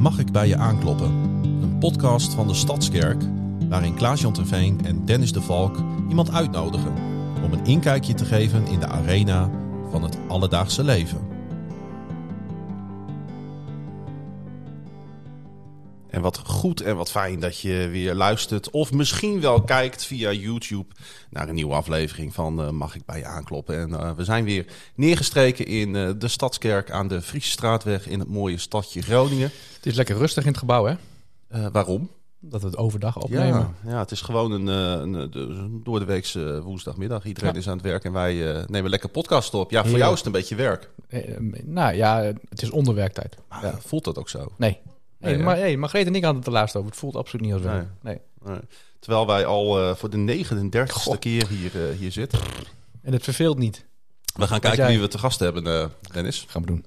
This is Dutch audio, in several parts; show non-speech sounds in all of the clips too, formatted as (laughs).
Mag ik bij je aankloppen? Een podcast van de Stadskerk waarin Klaas-Jan Terveen en Dennis de Valk iemand uitnodigen om een inkijkje te geven in de arena van het alledaagse leven. Goed en wat fijn dat je weer luistert of misschien wel kijkt via YouTube naar een nieuwe aflevering van uh, Mag ik bij je aankloppen. En uh, we zijn weer neergestreken in uh, de Stadskerk aan de Friese Straatweg in het mooie stadje Groningen. Het is lekker rustig in het gebouw, hè? waarom? Dat we het overdag opnemen. Ja, ja het is gewoon een, een, een door de weekse woensdagmiddag. Iedereen ja. is aan het werk en wij nemen lekker podcast op. Ja, voor jou is het een beetje werk. nou ja, het is onderwerktijd. Maar ja. voelt dat ook zo? Nee. Nee, nee, maar hey, Margreet en ik hadden het de laatste over. Het voelt absoluut niet als werk. Nee. nee. Terwijl wij al uh, voor de 39ste keer hier, uh, hier zitten. En het verveelt niet. We gaan kijken jij... wie we te gast hebben, uh, Dennis. Gaan we doen.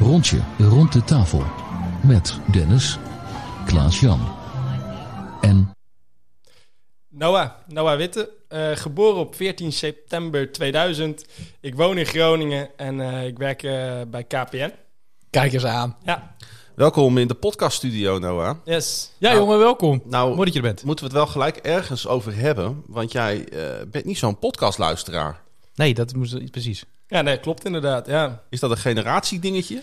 Rondje rond de tafel. Met Dennis, Klaas-Jan en... Noah, Noah Witte, uh, geboren op 14 september 2000. Ik woon in Groningen en uh, ik werk uh, bij KPN. Kijk eens aan. Ja. Welkom in de podcaststudio, Noah. Yes. Ja, nou, jongen, welkom. Nou, Mooi dat je er bent. Moeten we het wel gelijk ergens over hebben, want jij bent niet zo'n podcastluisteraar. Nee, dat moet precies. Ja, nee, klopt inderdaad, ja. Is dat een generatiedingetje?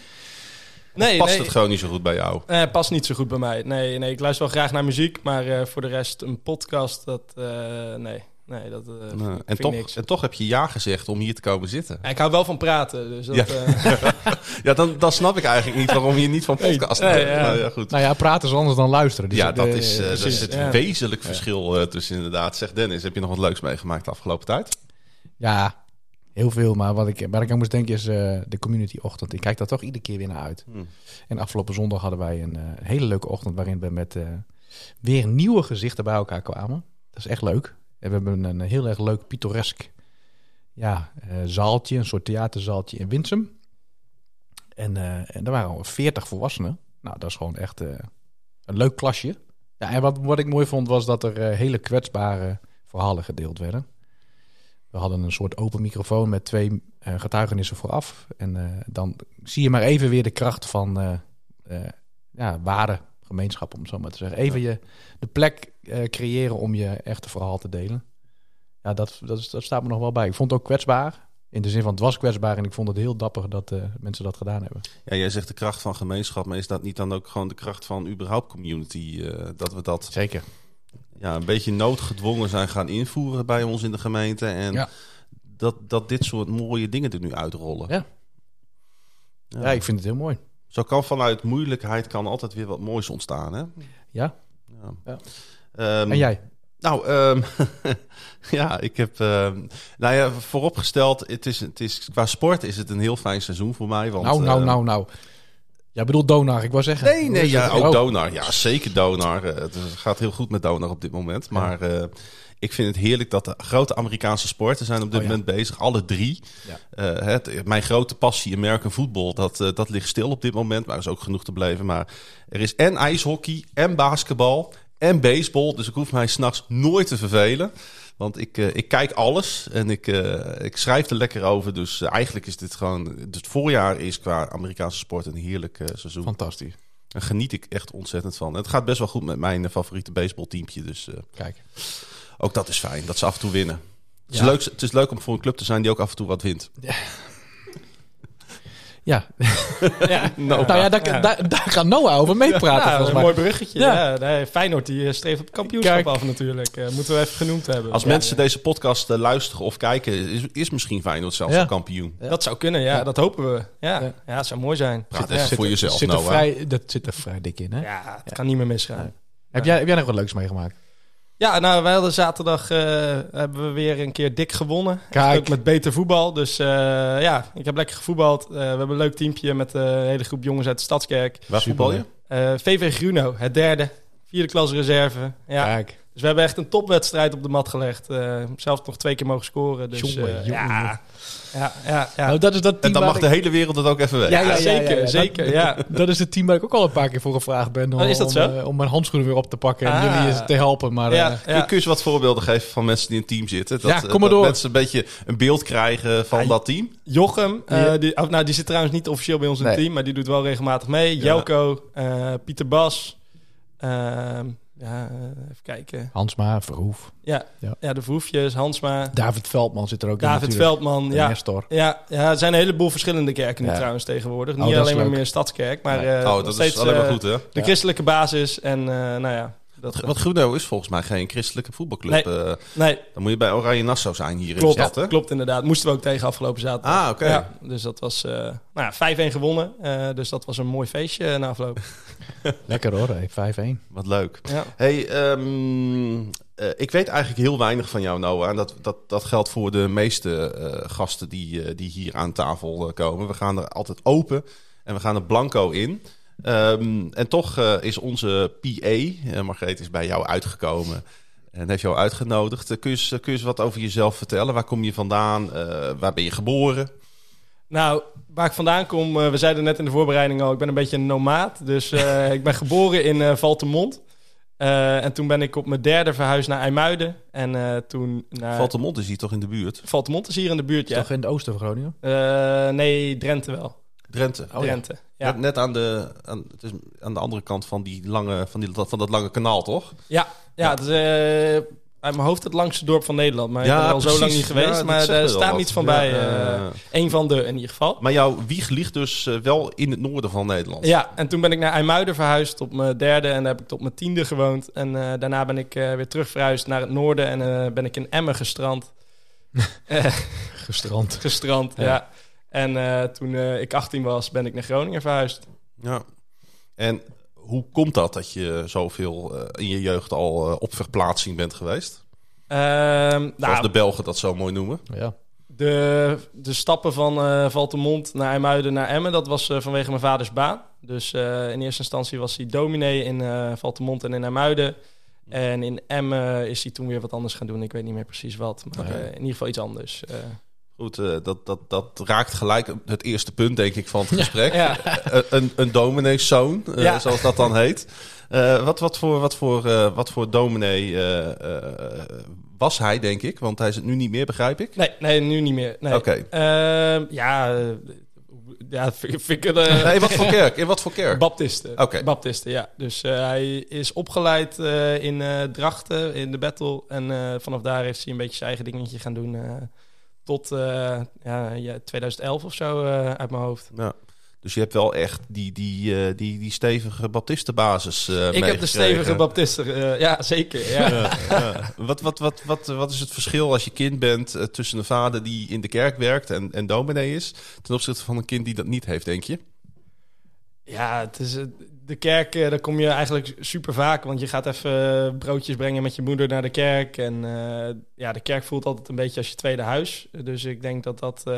Nee, past nee, het gewoon niet zo goed bij jou? Nee, uh, past niet zo goed bij mij. Nee, nee ik luister wel graag naar muziek, maar uh, voor de rest een podcast, dat uh, nee. Nee, dat uh, nee. En, toch, niks. en toch heb je ja gezegd om hier te komen zitten. Ja, ik hou wel van praten. Dus dat, ja, (laughs) ja dan, dan snap ik eigenlijk niet waarom je niet van podcast nee, ja. Nou, ja, goed. nou ja, praten is anders dan luisteren. Dus ja, dat, is, uh, dat is het ja. wezenlijk verschil uh, tussen inderdaad. Zeg Dennis, heb je nog wat leuks meegemaakt de afgelopen tijd? Ja, heel veel. Maar wat ik, waar ik aan moest denken is de community ochtend. Ik kijk daar toch iedere keer weer naar uit. Hmm. En afgelopen zondag hadden wij een hele leuke ochtend waarin we met weer nieuwe gezichten bij elkaar kwamen. Dat is echt leuk. En we hebben een heel erg leuk pittoresk ja, uh, zaaltje, een soort theaterzaaltje in Winsum. En, uh, en daar waren al 40 volwassenen. Nou, dat is gewoon echt uh, een leuk klasje. Ja, en wat, wat ik mooi vond was dat er hele kwetsbare verhalen gedeeld werden. We hadden een soort open microfoon met twee getuigenissen vooraf. En dan zie je maar even weer de kracht van ja, ware gemeenschap, om het zo maar te zeggen. Even je de plek uh, creëren om je echte verhaal te delen. Ja, dat, dat, is, dat staat me nog wel bij. Ik vond het ook kwetsbaar. In de zin van het was kwetsbaar en ik vond het heel dapper dat uh, mensen dat gedaan hebben. Ja, jij zegt de kracht van gemeenschap, maar is dat niet dan ook gewoon de kracht van überhaupt community? Uh, dat we dat zeker ja, een beetje noodgedwongen zijn gaan invoeren bij ons in de gemeente. En ja. dat, dat dit soort mooie dingen er nu uitrollen. Ja. ja. Ja, ik vind het heel mooi. Zo kan vanuit moeilijkheid kan altijd weer wat moois ontstaan, hè? Ja. ja. ja. Um, en jij? Nou, um, (laughs) ja, ik heb, um, nou ja, vooropgesteld, het is, het is, qua sport is het een heel fijn seizoen voor mij. Want, nou, nou, nou, nou. Jij bedoelt Donar, ik wou zeggen. Nee, nee, ja, ook oh. Donar. Ja, zeker Donar. Het gaat heel goed met Donar op dit moment. Maar ja. uh, ik vind het heerlijk dat de grote Amerikaanse sporten zijn op dit oh, ja. moment bezig. Alle drie. Ja. Uh, het, mijn grote passie, American football, dat, uh, dat ligt stil op dit moment. Maar er is ook genoeg te blijven. Maar er is en ijshockey en basketbal en baseball. Dus ik hoef mij s'nachts nooit te vervelen. Want ik, uh, ik kijk alles en ik, uh, ik schrijf er lekker over. Dus uh, eigenlijk is dit gewoon... Het voorjaar is qua Amerikaanse sport een heerlijk seizoen. Fantastisch. Daar geniet ik echt ontzettend van. En het gaat best wel goed met mijn favoriete baseballteampje. Dus Kijk. ook dat is fijn, dat ze af en toe winnen. Het, ja. is leuk, het is leuk om voor een club te zijn die ook af en toe wat wint. Ja. Ja. (laughs) ja. (laughs) Nou ja, daar, ja. Daar, daar gaat Noah over meepraten. Ja, een mooi bruggetje. Ja. Ja, nee, Feyenoord die streeft op het kampioenschap Kijk. af natuurlijk. Uh, moeten we even genoemd hebben. Als mensen deze podcast uh, luisteren of kijken, is, is misschien Feyenoord zelfs een kampioen. Dat zou kunnen, ja. Dat hopen we. Ja, ja. dat zou mooi zijn. Praat even voor jezelf, zit Noah. Vrij, dat zit er vrij dik in, hè? Ja, het kan niet meer misgaan. Heb, jij, heb jij nog wat leuks meegemaakt? Ja, nou, wij hadden zaterdag uh, hebben we weer een keer dik gewonnen. Kijk. Ook met beter voetbal. Dus uh, ja, ik heb lekker gevoetbald. Uh, we hebben een leuk teampje met een hele groep jongens uit de Stadskerk. Waar voetbal je? VV Gruno, het derde Vierde klas reserve. Ja. Kijk. Dus we hebben echt een topwedstrijd op de mat gelegd. Eh, zelf nog twee keer mogen scoren. Dus Jongen, eh, jongen. ja, ja, ja, ja. Nou, dat is dat team En dan mag ik- de hele wereld het ook even weten. Ja, ja, ja, zeker, ja, ja. zeker, Dat- ja. (laughs) Dat is het team waar ik ook al een paar keer voor gevraagd ben. Om, Oh, is dat om, zo? eh, om mijn handschoenen weer op te pakken en Ah. jullie te helpen. Maar ja, eh, Kun, je eens wat voorbeelden geven van mensen die in een team zitten? Dat, Ja, kom maar dat mensen een beetje een beeld krijgen van Ja, dat team. Jochem, eh, die, of, nou, die zit trouwens niet officieel bij ons in Nee. het team, maar die doet wel regelmatig mee. Ja. Jelko, eh, Pieter Bas, ehm, ja, eh, even kijken. Hansma, Verhoef. Ja, Ja. ja. de Vroefjes, Hansma, David Veldman zit er ook in David natuurlijk. Veldman. Ja, Nestor. ja, ja, er zijn een heleboel verschillende kerken nu Ja. trouwens tegenwoordig. Oh, Niet alleen maar meer Stadskerk, maar Nee. eh, oh, dat steeds is alleen maar eh, goed, hè? de Ja. christelijke basis. En eh, nou ja, dat, Want Groenlo is volgens mij geen christelijke voetbalclub. Nee. Eh, nee, dan moet je bij Oranje Nassau zijn hier in klopt, de stad, hè? klopt inderdaad. Moesten we ook tegen afgelopen zaterdag. Ah, oké. Ja, dus dat was eh, nou ja, 5-1 gewonnen. Eh, dus dat was een mooi feestje na afloop. (laughs) Lekker hoor, hey, 5-1. Wat leuk. Ja. Hey, ehm, eh, ik weet eigenlijk heel weinig van jou, Noah. En dat, dat, dat geldt voor de meeste eh, gasten die, eh, die hier aan tafel komen. We gaan er altijd open en we gaan er blanco in. Ehm, en toch eh, is onze PA, eh, Margreet, is bij jou uitgekomen. En heeft jou uitgenodigd. Eh, kun, je, eens- kun je eens wat over jezelf vertellen? Waar kom je vandaan? Eh, waar ben je geboren? Nou, waar ik vandaan kom, we zeiden net in de voorbereiding al, ik ben een beetje een nomaat. Dus eh, (laughs) ik ben geboren in eh Valtemont. Eh, en toen ben ik op mijn derde verhuisd naar IJmuiden. En eh, toen naar... Valtemont is hier toch in de buurt? Valtemont is hier in de buurt, ja. Toch in het oosten van Groningen? Eh, nee, Drenthe wel. Drenthe. Oh. Drenthe, ja. Net, net aan, de, aan, het is aan de andere kant van, die lange, van, die, van dat lange kanaal, toch? Ja, ja, het is eh, uit mijn hoofd het langste dorp van Nederland. Maar ik ben er al zo lang niet geweest. Maar daar staat niets van bij. eh, eh van de in ieder geval. Maar jouw wieg ligt dus eh, wel in het noorden van Nederland. Ja, en toen ben ik naar IJmuiden verhuisd op mijn derde. En daar heb ik tot mijn tiende gewoond. En eh, daarna ben ik eh, weer terug verhuisd naar het noorden. En eh, ben ik in Emmen gestrand. (laughs) Eh, Gestrand. (laughs) gestrand, ja. Ja. En eh, toen eh, ik 18 was, ben ik naar Groningen verhuisd. Ja. En hoe komt dat dat je zoveel eh, in je jeugd al op verplaatsing bent geweest? Ehm, Zoals nou, de Belgen dat zo mooi noemen. Ja. De, de stappen van eh Valtemont naar IJmuiden naar Emmen, dat was eh, vanwege mijn vaders baan. Dus eh, in eerste instantie was hij dominee in eh Valtemont en in IJmuiden. En in Emmen is hij toen weer wat anders gaan doen. Ik weet niet meer precies wat, maar eh, in ieder geval iets anders. Goed, eh, dat, dat, dat raakt gelijk het eerste punt, denk ik, van het gesprek. ja. Eh, een, een domineeszoon, eh, Ja. zoals dat dan heet. Wat, wat, voor, wat, voor, wat voor dominee was hij, denk ik? Want hij is het nu niet meer, begrijp ik? Nee, nee, nu niet meer. Nee. Oké. Ehm, ja, ja, (laughs) vind, ik een... Nee, wat voor kerk? In wat voor kerk? Baptisten. Oké. Baptisten, ja. Dus hij is opgeleid in Drachten, in de battle. En vanaf daar heeft hij een beetje zijn eigen dingetje gaan doen. Tot eh, ja, ja, 2011 of zo eh, uit mijn hoofd. Ja. Dus je hebt wel echt die, die, eh, die, die stevige baptistenbasis eh Ik heb de stevige Baptisten. ja, zeker. Ja. Wat, wat, wat, wat, wat is het verschil als je kind bent tussen een vader die in de kerk werkt en, en dominee is, ten opzichte van een kind die dat niet heeft, denk je? Ja, het is, de kerk, eh, daar kom je eigenlijk super vaak. Want je gaat even eh, broodjes brengen met je moeder naar de kerk. En eh, ja, de kerk voelt altijd een beetje als je tweede huis. Dus ik denk dat dat eh,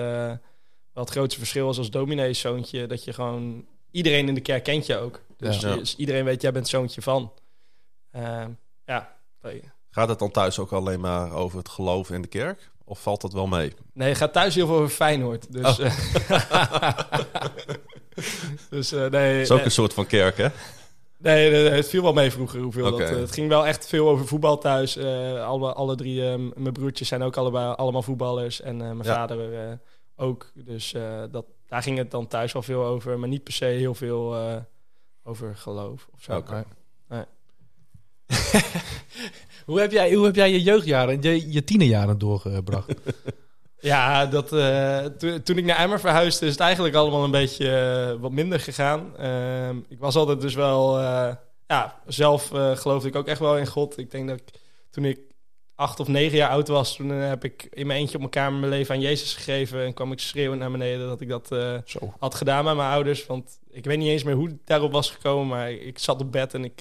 wel het grootste verschil is als domineeszoontje. Dat je gewoon... Iedereen in de kerk kent je ook. Dus, Ja. dus iedereen weet, jij bent zoontje van. Ja, Gaat het dan thuis ook alleen maar over het geloof in de kerk? Of valt dat wel mee? Nee, het gaat thuis heel veel over Feyenoord. Dus, Oh. (laughs) eh, (laughs) dus eh, nee, Dat is ook nee, een soort van kerk, hè? nee, nee, nee, het viel wel mee vroeger. Hoeveel dat, eh, het ging wel echt veel over voetbal thuis. Eh, alle, alle drie, eh, mijn broertjes zijn ook allebei, allemaal voetballers. En eh, mijn Ja. vader eh, ook. Dus eh, dat, daar ging het dan thuis wel veel over. Maar niet per se heel veel eh, over geloof of zo. Oké. (laughs) Hoe heb, jij, hoe heb jij je jeugdjaren, je, je tienerjaren doorgebracht? (laughs) Ja, dat, eh, to- toen ik naar Emmer verhuisde, is het eigenlijk allemaal een beetje eh, wat minder gegaan. Ehm, ik was altijd dus wel, eh, ja, zelf geloofde ik ook echt wel in God. Ik denk dat ik, toen ik acht of negen jaar oud was, toen heb ik in mijn eentje op mijn kamer mijn leven aan Jezus gegeven. En kwam ik schreeuwend naar beneden dat ik dat had gedaan met mijn ouders. Want ik weet niet eens meer hoe ik daarop was gekomen, maar ik zat op bed en ik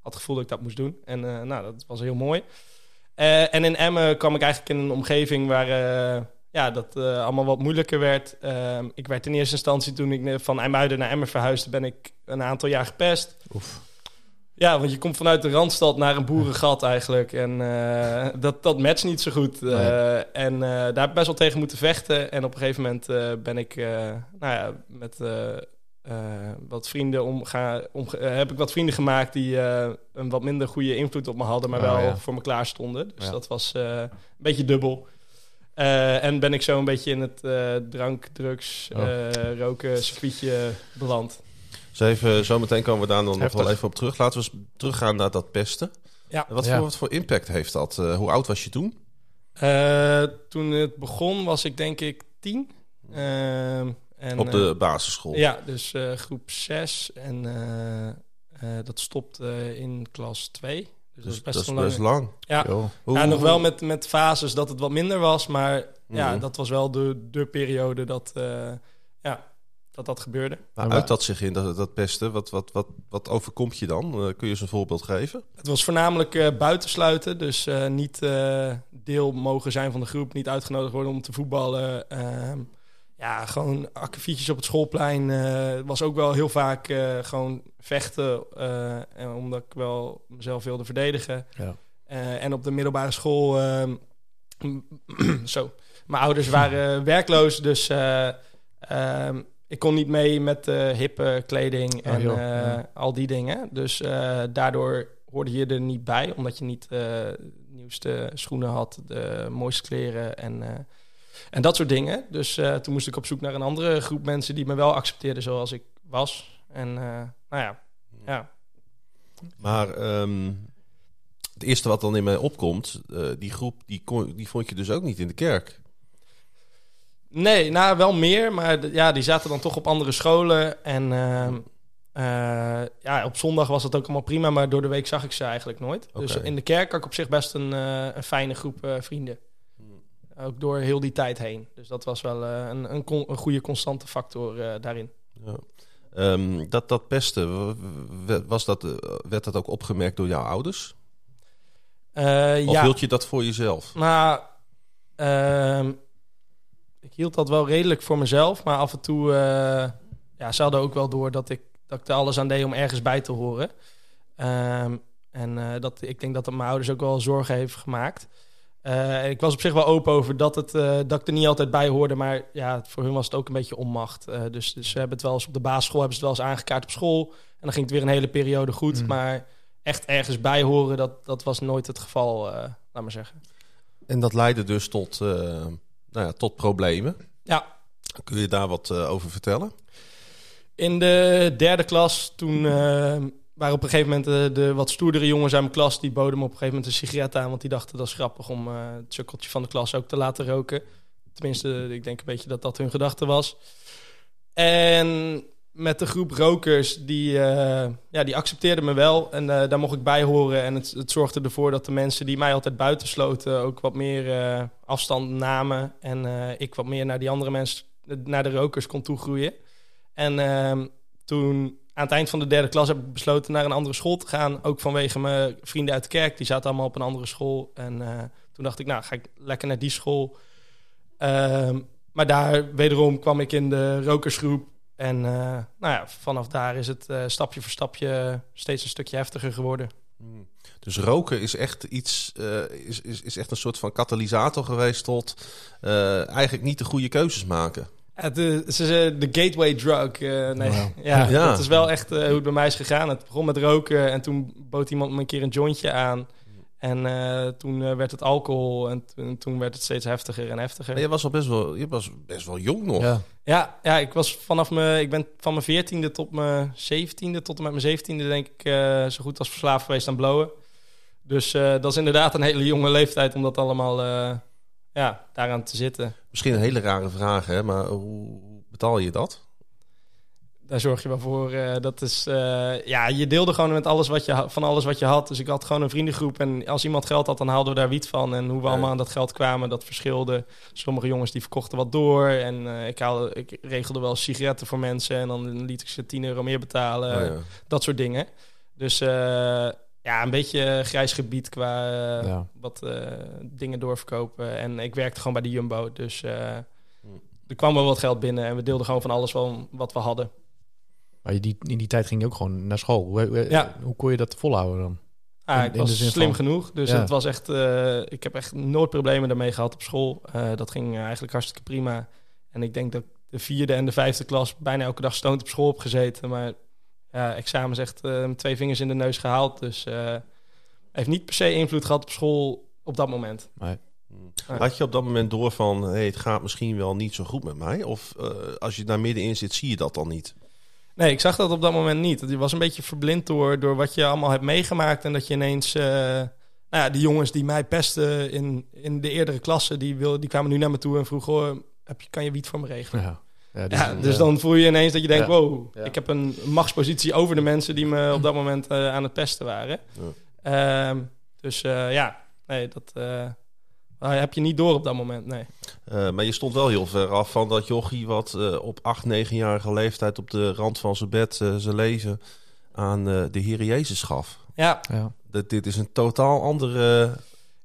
had het gevoel dat ik dat moest doen. En nou, dat was heel mooi. Eh, en in Emmen kwam ik eigenlijk in een omgeving waar eh, ja, dat eh, allemaal wat moeilijker werd. Ik werd in eerste instantie, toen ik van IJmuiden naar Emmen verhuisde, ben ik een aantal jaar gepest. Oef. Ja, want je komt vanuit de Randstad naar een boerengat eigenlijk. En dat, dat matcht niet zo goed. Nee. En daar heb ik best wel tegen moeten vechten. En op een gegeven moment ben ik nou ja, met wat vrienden om, ga, om, heb ik wat vrienden gemaakt die een wat minder goede invloed op me hadden, maar wel ja. voor me klaar stonden. Dus ja. dat was een beetje dubbel. en ben ik zo een beetje in het drank, drugs, oh. roken circuitje beland. Dus even, zometeen komen we daar dan nog wel even op terug. Laten we eens teruggaan naar dat pesten. Ja. Wat, ja. Voor, wat voor impact heeft dat? Uh, hoe oud was je toen? Uh, toen het begon was ik denk ik tien. En, op de basisschool? Ja, dus groep zes. En dat stopte in klas 2. Dus, dus dat is best, dat is best lang. Ja, hoe, ja nog wel met, met fases dat het wat minder was. Maar mm. ja, dat was wel de, de periode dat... ja, dat dat gebeurde. Maar uit dat zich in, dat, dat pesten? Wat, wat, wat, wat overkomt je dan? Uh, kun je eens een voorbeeld geven? Het was voornamelijk uh, buitensluiten. Dus uh, niet deel mogen zijn van de groep. Niet uitgenodigd worden om te voetballen. Ja, gewoon akkefietjes op het schoolplein. was ook wel heel vaak gewoon vechten. en omdat ik wel mezelf wilde verdedigen. Ja. en op de middelbare school... ehm, (clears throat) zo. Mijn ouders waren (laughs) werkloos, dus... ehm ik kon niet mee met uh, hippe kleding en uh, ja. al die dingen. Dus uh, daardoor hoorde je er niet bij, omdat je niet de nieuwste schoenen had, de mooiste kleren en, en dat soort dingen. Dus toen moest ik op zoek naar een andere groep mensen die me wel accepteerden zoals ik was. En nou ja, ja. Maar um, het eerste wat dan in mij opkomt, die groep, die, kon, die vond je dus ook niet in de kerk. Nee, nou wel meer, maar ja, die zaten dan toch op andere scholen. En uh, uh, ja, op zondag was het ook allemaal prima, maar door de week zag ik ze eigenlijk nooit. Okay. Dus in de kerk had ik op zich best een, uh, een fijne groep vrienden. Ook door heel die tijd heen. Dus dat was wel een, een, een, goede constante factor daarin. Ja. Um, dat, dat pesten, was dat, werd dat ook opgemerkt door jouw ouders? of ja. hield je dat voor jezelf? Nou, ehm, ik hield dat wel redelijk voor mezelf. Maar af en toe, uh, ja, ze hadden ook wel door dat ik, dat ik er alles aan deed om ergens bij te horen. Um, en uh, dat, ik denk dat het mijn ouders ook wel zorgen heeft gemaakt. Uh, ik was op zich wel open over dat, het, dat ik er niet altijd bij hoorde. Maar ja, voor hun was het ook een beetje onmacht. dus, dus ze hebben het wel eens op de basisschool hebben ze het wel eens aangekaart op school. En dan ging het weer een hele periode goed. Mm. Maar echt ergens bij horen, dat, dat was nooit het geval, laat maar zeggen. En dat leidde dus tot nou ja, tot problemen. Ja. Kun je daar wat over vertellen? In de derde klas, toen waren op een gegeven moment de, de, wat stoerdere jongens uit mijn klas... die boden me op een gegeven moment een sigaret aan... want die dachten dat is grappig om uh, het sukkeltje van de klas ook te laten roken. Tenminste, ik denk een beetje dat dat hun gedachte was. En met de groep rokers, die, uh, ja, die accepteerden me wel. En daar mocht ik bij horen. En het, het, zorgde ervoor dat de mensen die mij altijd buitensloten... ook wat meer afstand namen. En ik wat meer naar die andere mensen, naar de rokers kon toegroeien. En ehm, toen, aan het eind van de derde klas, heb ik besloten naar een andere school te gaan. Ook vanwege mijn vrienden uit de kerk. Die zaten allemaal op een andere school. En toen dacht ik, nou, ga ik lekker naar die school. Ehm, maar daar, wederom, kwam ik in de rokersgroep. En uh, nou ja, vanaf daar is het uh, stapje voor stapje steeds een stukje heftiger geworden. Hmm. Dus roken is echt iets, is, is, is echt een soort van katalysator geweest tot eigenlijk niet de goede keuzes maken. Het is de gateway drug. nee, wow. (laughs) ja, ja, dat is wel echt hoe het bij mij is gegaan. Het begon met roken en toen bood iemand me een keer een jointje aan. En uh, toen uh, werd het alcohol en toen, toen werd het steeds heftiger en heftiger. Maar je was al best wel, je was best wel jong nog. Ja, ja, ja ik was vanaf me, ik ben van mijn veertiende tot mijn zeventiende, tot en met mijn zeventiende denk ik uh, zo goed als verslaafd geweest aan blowen. Dus dat is inderdaad een hele jonge leeftijd om dat allemaal ja, daaraan te zitten. Misschien een hele rare vraag, hè? maar hoe betaal je dat? daar zorg je wel voor. Uh, dat is, uh, ja, je deelde gewoon met alles wat je, van alles wat je had. Dus ik had gewoon een vriendengroep. En als iemand geld had, dan haalden we daar wiet van. En hoe we ja. allemaal aan dat geld kwamen, dat verschilde. Sommige jongens die verkochten wat door. En uh, ik, haalde, ik regelde wel sigaretten voor mensen. En dan liet ik ze 10 euro meer betalen. Oh, ja. Dat soort dingen. Dus ja, een beetje grijs gebied qua ja. wat dingen doorverkopen. En ik werkte gewoon bij de Jumbo. Dus er kwam wel wat geld binnen. En we deelden gewoon van alles van wat we hadden. Maar die, in die tijd ging je ook gewoon naar school. Hoe, hoe, Ja. hoe kon je dat volhouden dan? Ah, In- ik in was slim van- genoeg. Dus Ja. het was echt. eh, ik heb echt nooit problemen daarmee gehad op school. Eh, dat ging eigenlijk hartstikke prima. En ik denk dat ik de vierde en de vijfde klas bijna elke dag stoned op school heb gezeten. Maar ja, examens echt eh, met twee vingers in de neus gehaald. Dus eh heeft niet per se invloed gehad op school op dat moment. Nee. Had je op dat moment door van, hey, het gaat misschien wel niet zo goed met mij? Of eh, als je daar middenin zit, zie je dat dan niet? Nee, ik zag dat op dat moment niet. Je was een beetje verblind door, door wat je allemaal hebt meegemaakt. En dat je ineens... eh, nou ja, die jongens die mij pesten in, in de eerdere klasse... Die, wil, die kwamen nu naar me toe en vroegen... "Goh, heb je, kan je wiet voor me regelen? Ja. Ja, dus, Ja, dus dan voel je ineens dat je denkt... Ja. wow, Ja. ik heb een machtspositie over de mensen... die me op dat moment eh, aan het pesten waren. Ehm, dus eh, ja, nee, dat eh, heb je niet door op dat moment, nee. Eh, maar je stond wel heel ver af van dat jochie wat eh, op 8, 9-jarige leeftijd op de rand van zijn bed eh, zijn leven aan eh, de Heer Jezus gaf. Ja, ja. Dat, dit is een totaal andere...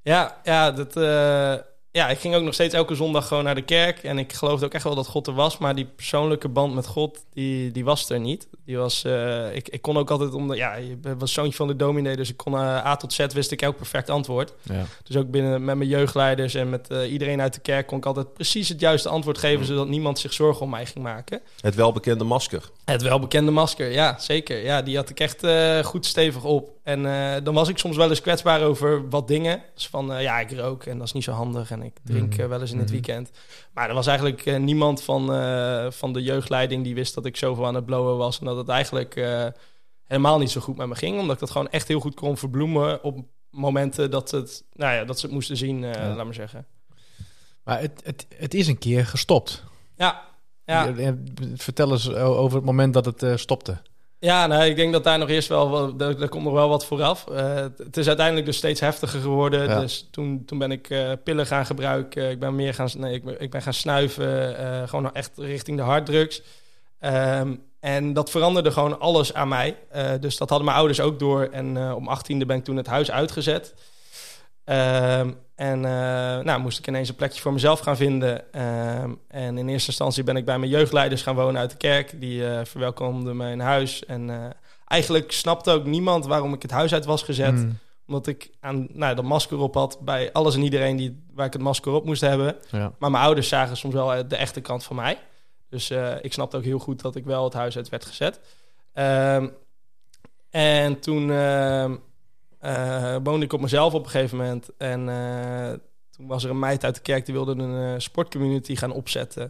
Ja, ja, dat, eh, ja, ik ging ook nog steeds elke zondag gewoon naar de kerk. En ik geloofde ook echt wel dat God er was. Maar die persoonlijke band met God, die, die was er niet. Die was, eh, ik, ik kon ook altijd, om de, ja, je was zoontje van de dominee. Dus ik kon eh, A tot Z wist ik elk perfect antwoord. Ja. Dus ook binnen met mijn jeugdleiders en met eh, iedereen uit de kerk kon ik altijd precies het juiste antwoord geven. Zodat niemand zich zorgen om mij ging maken. Het welbekende masker. Het welbekende masker, ja, zeker. Ja, die had ik echt goed stevig op. En eh, dan was ik soms wel eens kwetsbaar over wat dingen. Dus van, eh, ja, ik rook en dat is niet zo handig. En ik drink Mhm. eh, wel eens in het Mhm. weekend. Maar er was eigenlijk niemand van, van de jeugdleiding die wist dat ik zoveel aan het blowen was. En dat het eigenlijk helemaal niet zo goed met me ging. Omdat ik dat gewoon echt heel goed kon verbloemen op momenten dat, het, nou ja, dat ze het moesten zien, Ja. laat maar zeggen. Maar het, het, het is een keer gestopt. Ja, ja. Vertel eens over het moment dat het stopte. Ja, nou, ik denk dat daar nog eerst wel, daar, daar komt nog wel wat vooraf. Eh, het- is uiteindelijk dus steeds heftiger geworden. Ja. Dus toen, toen ben ik eh, pillen gaan gebruiken. Ik ben meer gaan, nee, ik, ben- ik ben gaan snuiven. eh, gewoon echt richting de harddrugs. Ehm, en dat veranderde gewoon alles aan mij. Dus dat hadden mijn ouders ook door. En om 18e ben ik toen het huis uitgezet. Ehm, en eh, nou, moest ik ineens een plekje voor mezelf gaan vinden. Ehm, en in eerste instantie ben ik bij mijn jeugdleiders gaan wonen uit de kerk. Die eh verwelkomden me in huis. En eh, eigenlijk snapte ook niemand waarom ik het huis uit was gezet. Mm, Omdat ik aan, nou, dat masker op had bij alles en iedereen die, waar ik het masker op moest hebben. ja. Maar mijn ouders zagen soms wel de echte kant van mij. Dus ik snapte ook heel goed dat ik wel het huis uit werd gezet. Ehm, en toen eh, woonde ik op mezelf op een gegeven moment. En eh, toen was er een meid uit de kerk die wilde een eh, sportcommunity gaan opzetten.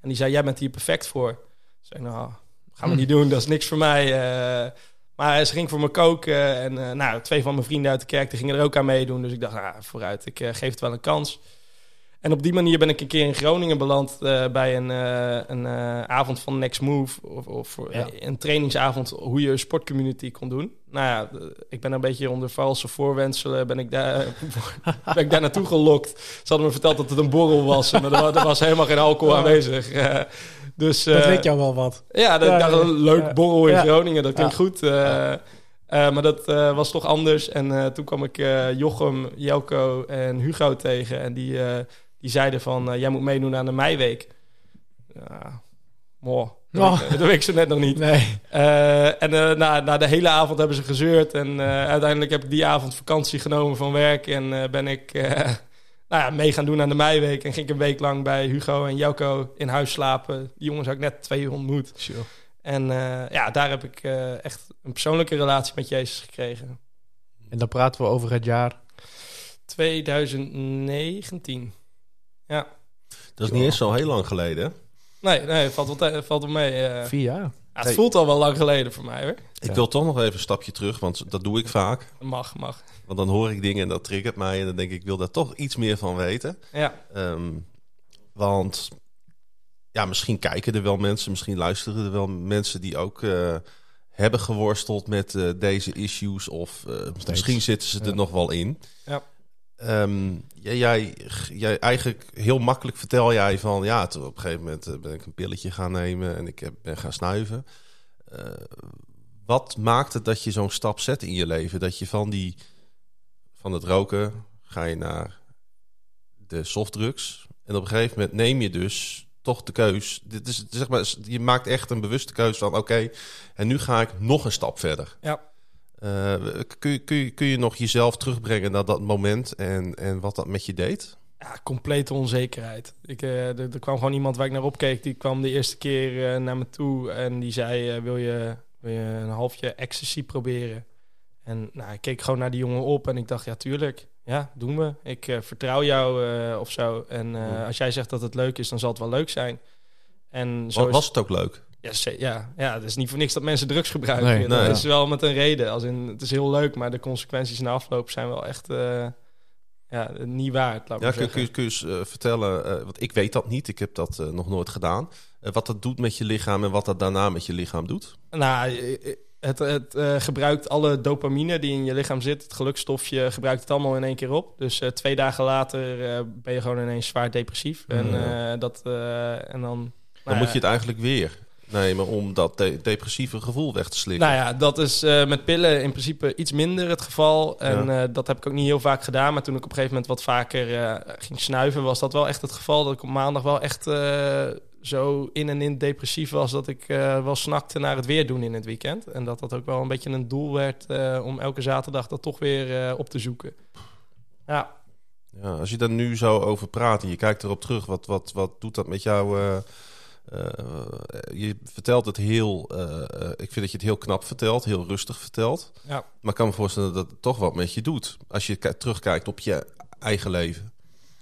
En die zei, jij bent hier perfect voor. Ik zei, nou, gaan we niet doen, dat is niks voor mij. maar ze ging voor me koken. En nou, twee van mijn vrienden uit de kerk die gingen er ook aan meedoen. Dus ik dacht, nou, vooruit, ik geef het wel een kans. En op die manier ben ik een keer in Groningen beland eh, bij een, eh, een eh, avond van Next Move. Of, of Ja. een trainingsavond hoe je een sportcommunity kon doen. Nou ja, ik ben een beetje onder valse voorwenselen ben ik daar, (laughs) ben ik daar naartoe gelokt. Ze hadden me verteld dat het een borrel was, maar er, wa- er was helemaal geen alcohol aanwezig. Dus, Dat weet jou wel wat. ja, dat, Ja, een leuk borrel in. Groningen, dat klinkt goed. maar dat was toch anders. En toen kwam ik Jochem, Jelko en Hugo tegen. En die, die zeiden van, eh, jij moet meedoen aan de Meiweek. Ja, mooi. Dat, Oh. dat weet ik zo net nog niet. Nee. Eh, en eh, na, na de hele avond hebben ze gezeurd. En uiteindelijk heb ik die avond vakantie genomen van werk. En ben ik (laughs) nou ja, mee gaan doen aan de meiweek. En ging ik een week lang bij Hugo en Jelko in huis slapen. Die jongens had ik net twee uur ontmoet. En eh, ja, daar heb ik echt een persoonlijke relatie met Jezus gekregen. En dan praten we over het jaar. 2019. Ja. Dat is niet eens zo heel lang geleden. Nee, nee valt wel, te- valt wel mee. eh. Vier jaar. Ja, het Hey. voelt al wel lang geleden voor mij hoor. Ik Ja. wil toch nog even een stapje terug, want dat doe ik vaak. Mag, mag. Want dan hoor ik dingen en dat triggert mij. En dan denk ik, ik wil daar toch iets meer van weten. Ja, Ehm, want ja, misschien kijken er wel mensen, misschien luisteren er wel mensen die ook eh, hebben geworsteld met eh, deze issues. Of eh, misschien zitten ze er Ja. nog wel in. Ehm, jij, jij, eigenlijk heel makkelijk vertel jij van ja, toen op een gegeven moment eh, ben ik een pilletje gaan nemen en ik ben gaan snuiven. Eh, wat maakt het dat je zo'n stap zet in je leven? Dat je van, die, van het roken ga je naar de softdrugs. En op een gegeven moment neem je dus toch de keus. Dit is, zeg maar, je maakt echt een bewuste keuze van oké, en nu ga ik nog een stap verder. Ja. Uh, kun, je, kun, je, kun je nog jezelf terugbrengen naar dat moment en, en wat dat met je deed? Ja, complete onzekerheid. Ik, uh, er, er, kwam gewoon iemand waar ik naar opkeek. Die kwam de eerste keer uh, naar me toe en die zei: wil, je, wil je een halfje ecstasy proberen? En nou, ik keek gewoon naar die jongen op en ik dacht: ja, tuurlijk. Ja, doen we. Ik vertrouw jou of zo. En uh, als jij zegt dat het leuk is, dan zal het wel leuk zijn. En zo was het ook leuk? Ja, ja, ja, het is niet voor niks dat mensen drugs gebruiken. Nee, dat is wel met een reden. Als in, het is heel leuk, maar de consequenties na afloop zijn wel echt ja, niet waard. Laat ja, kun, kun, je, kun je eens vertellen, want ik weet dat niet, ik heb dat nog nooit gedaan. wat dat doet met je lichaam en wat dat daarna met je lichaam doet? Nou, het, het uh, gebruikt alle dopamine die in je lichaam zit. Het gelukstofje gebruikt het allemaal in één keer op. Dus uh, twee dagen later uh, ben je gewoon ineens zwaar depressief. En, dat, en dan... Dan moet je het eigenlijk weer nemen om dat de depressieve gevoel weg te slikken. Nou ja, dat is met pillen in principe iets minder het geval. En ja. dat heb ik ook niet heel vaak gedaan. Maar toen ik op een gegeven moment wat vaker ging snuiven... was dat wel echt het geval. Dat ik op maandag wel echt zo in en in depressief was dat ik wel snakte naar het weer doen in het weekend. En dat dat ook wel een beetje een doel werd om elke zaterdag dat toch weer op te zoeken. Ja. ja. Als je daar nu zo over praat en je kijkt erop terug, wat, wat, wat doet dat met jou? Je vertelt het heel, ik vind dat je het heel knap vertelt, heel rustig vertelt. Ja. Maar ik kan me voorstellen dat het toch wat met je doet als je terugkijkt op je eigen leven.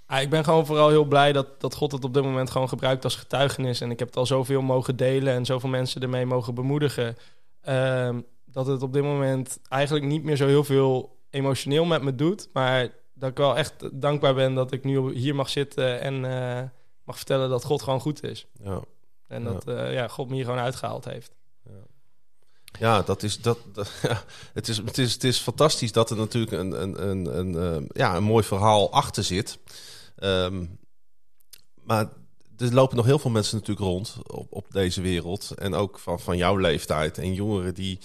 Ah, ik ben gewoon vooral heel blij dat, dat God het op dit moment gewoon gebruikt als getuigenis. En ik heb het al zoveel mogen delen en zoveel mensen ermee mogen bemoedigen. Uh, dat het op dit moment eigenlijk niet meer zo heel veel emotioneel met me doet. Maar dat ik wel echt dankbaar ben dat ik nu hier mag zitten en uh, mag vertellen dat God gewoon goed is. Ja. En dat ja. Uh, ja, God me hier gewoon uitgehaald heeft. Ja, dat is, dat, (laughs) dat ja, het, is, het, is, het is fantastisch dat er natuurlijk een, een, een, een, uh, ja, een mooi verhaal achter zit. Um, maar er lopen nog heel veel mensen natuurlijk rond op, op deze wereld. En ook van, van jouw leeftijd. En jongeren die,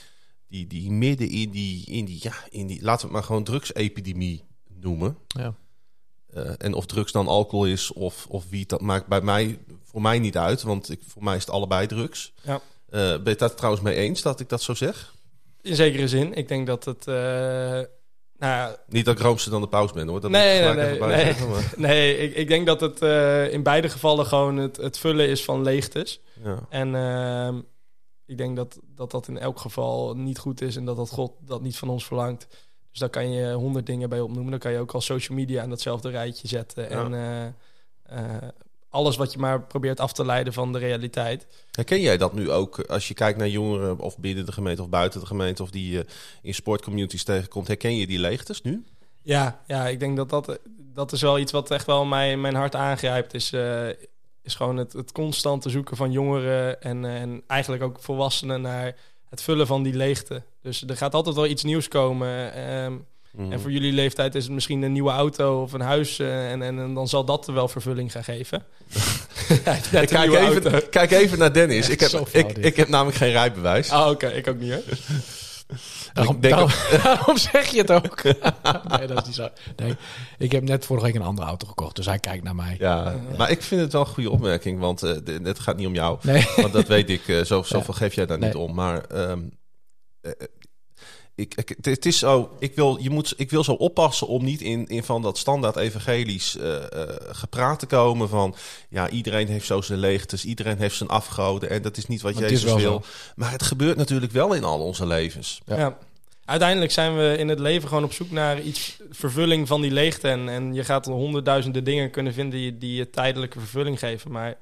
die, die midden in die, in die, ja, in die, laten we het maar gewoon drugsepidemie noemen. Ja. Uh, en of drugs dan alcohol is of, of wiet, dat maakt bij mij, voor mij niet uit. Want ik, voor mij is het allebei drugs. Ja. Uh, ben je het trouwens mee eens dat ik dat zo zeg? In zekere zin. Ik denk dat het... Uh nou, Niet dat ik roomster dan de paus ben hoor. Dat nee, nee, nee, nee. Zeggen, maar... (laughs) nee ik, ik, denk dat het uh, in beide gevallen gewoon het, het, vullen is van leegtes. Ja. En uh, ik denk dat, dat dat in elk geval niet goed is en dat dat God dat niet van ons verlangt. Dus daar kan je honderd dingen bij opnoemen. Dan kan je ook al social media aan datzelfde rijtje zetten. Ja. En uh, alles wat je maar probeert af te leiden van de realiteit. Herken jij dat nu ook als je kijkt naar jongeren of binnen de gemeente of buiten de gemeente of die je in sportcommunities tegenkomt? Herken je die leegtes nu? Ja, ja ik denk dat dat, dat is wel iets wat echt wel mijn, mijn hart aangrijpt. Is, uh, is gewoon het, het constante zoeken van jongeren en, en eigenlijk ook volwassenen naar het vullen van die leegte. Dus er gaat altijd wel iets nieuws komen. Um, Mm. En voor jullie leeftijd is het misschien een nieuwe auto of een huis. Uh, en, en, en, dan zal dat wel vervulling gaan geven. (laughs) ja, kijk, even, kijk even naar Dennis. ik, heb, ik, ik, heb namelijk geen rijbewijs. Ah, oké. Ik ook niet, hè? Daarom, (laughs) denk daarom, (laughs) daarom, zeg je het ook. nee, dat is niet zo. Nee, ik heb net vorige week een andere auto gekocht, dus hij kijkt naar mij. Ja, maar ik vind het wel een goede opmerking, want uh, het gaat niet om jou. Nee. Want dat weet ik, uh, zo, zoveel ja. geef jij daar nee. niet om. Maar um, ik, ik, het is zo, ik wil, je moet, ik wil zo oppassen om niet in, in van dat standaard evangelisch uh, uh, gepraat te komen van ja, iedereen heeft zo zijn leegtes, iedereen heeft zijn afgoden en dat is niet wat maar Jezus wil. Zo. Maar het gebeurt natuurlijk wel in al onze levens. Ja. ja. Uiteindelijk zijn we in het leven gewoon op zoek naar iets vervulling van die leegte. En, en je gaat honderdduizenden dingen kunnen vinden die, die je tijdelijke vervulling geven. Maar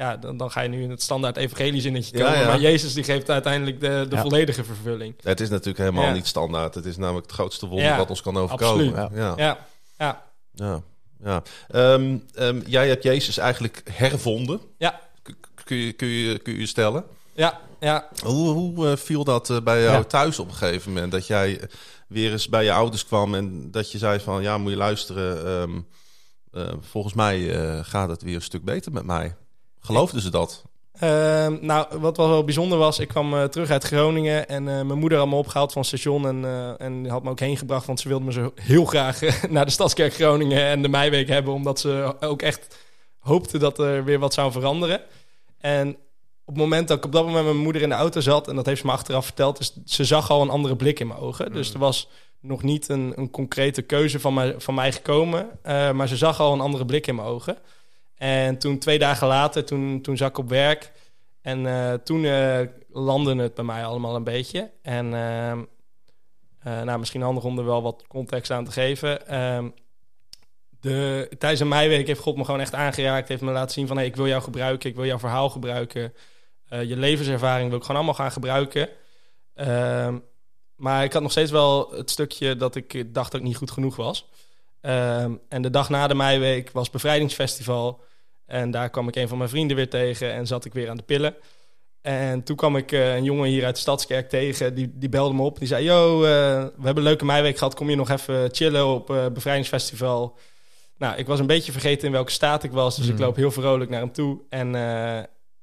ja, dan, dan ga je nu in het standaard evangelie zinnetje komen. Ja, ja. Maar Jezus die geeft uiteindelijk de, de ja. volledige vervulling. Het is natuurlijk helemaal niet standaard. Het is namelijk het grootste wonder wat ons kan overkomen. Absoluut. Ja. Ja. Ja. ja. Um, um, jij hebt Jezus eigenlijk hervonden. Ja. Kun je, kun je, kun je stellen? Ja, ja. Hoe, hoe uh, viel dat uh, bij jou thuis op een gegeven moment? Dat jij weer eens bij je ouders kwam en dat je zei van... ja, moet je luisteren, um, uh, volgens mij gaat het weer een stuk beter met mij. Geloofden ze dat? Uh, nou, wat wel bijzonder was, ik kwam uh, terug uit Groningen en uh, mijn moeder had me opgehaald van het station en, uh, en had me ook heen gebracht, want ze wilde me zo heel graag (laughs) naar de Stadskerk Groningen en de Meiweek hebben, omdat ze ook echt hoopte dat er weer wat zou veranderen. En op het moment dat ik op dat moment met mijn moeder in de auto zat... en dat heeft ze me achteraf verteld... Dus ze zag al een andere blik in mijn ogen. Dus er was nog niet een, een concrete keuze van mij, van mij gekomen... Maar ze zag al een andere blik in mijn ogen. En toen twee dagen later, toen, toen zat ik op werk... en uh, toen uh, landde het bij mij allemaal een beetje. En ehm, nou, misschien handig om er wel wat context aan te geven... Ehm, de, tijdens een meiweek heeft God me gewoon echt aangeraakt. Heeft me laten zien van hey, ik wil jou gebruiken, ik wil jouw verhaal gebruiken. Je levenservaring wil ik gewoon allemaal gaan gebruiken. Uh, maar ik had nog steeds wel het stukje dat ik dacht dat ik niet goed genoeg was. En de dag na de meiweek was bevrijdingsfestival. En daar kwam ik een van mijn vrienden weer tegen en zat ik weer aan de pillen. En toen kwam ik uh, een jongen hier uit de Stadskerk tegen. Die, die belde me op. Die zei: Yo, uh, we hebben een leuke meiweek gehad. Kom je nog even chillen op uh, bevrijdingsfestival? Nou, ik was een beetje vergeten in welke staat ik was. Dus mm. ik loop heel vrolijk naar hem toe. En,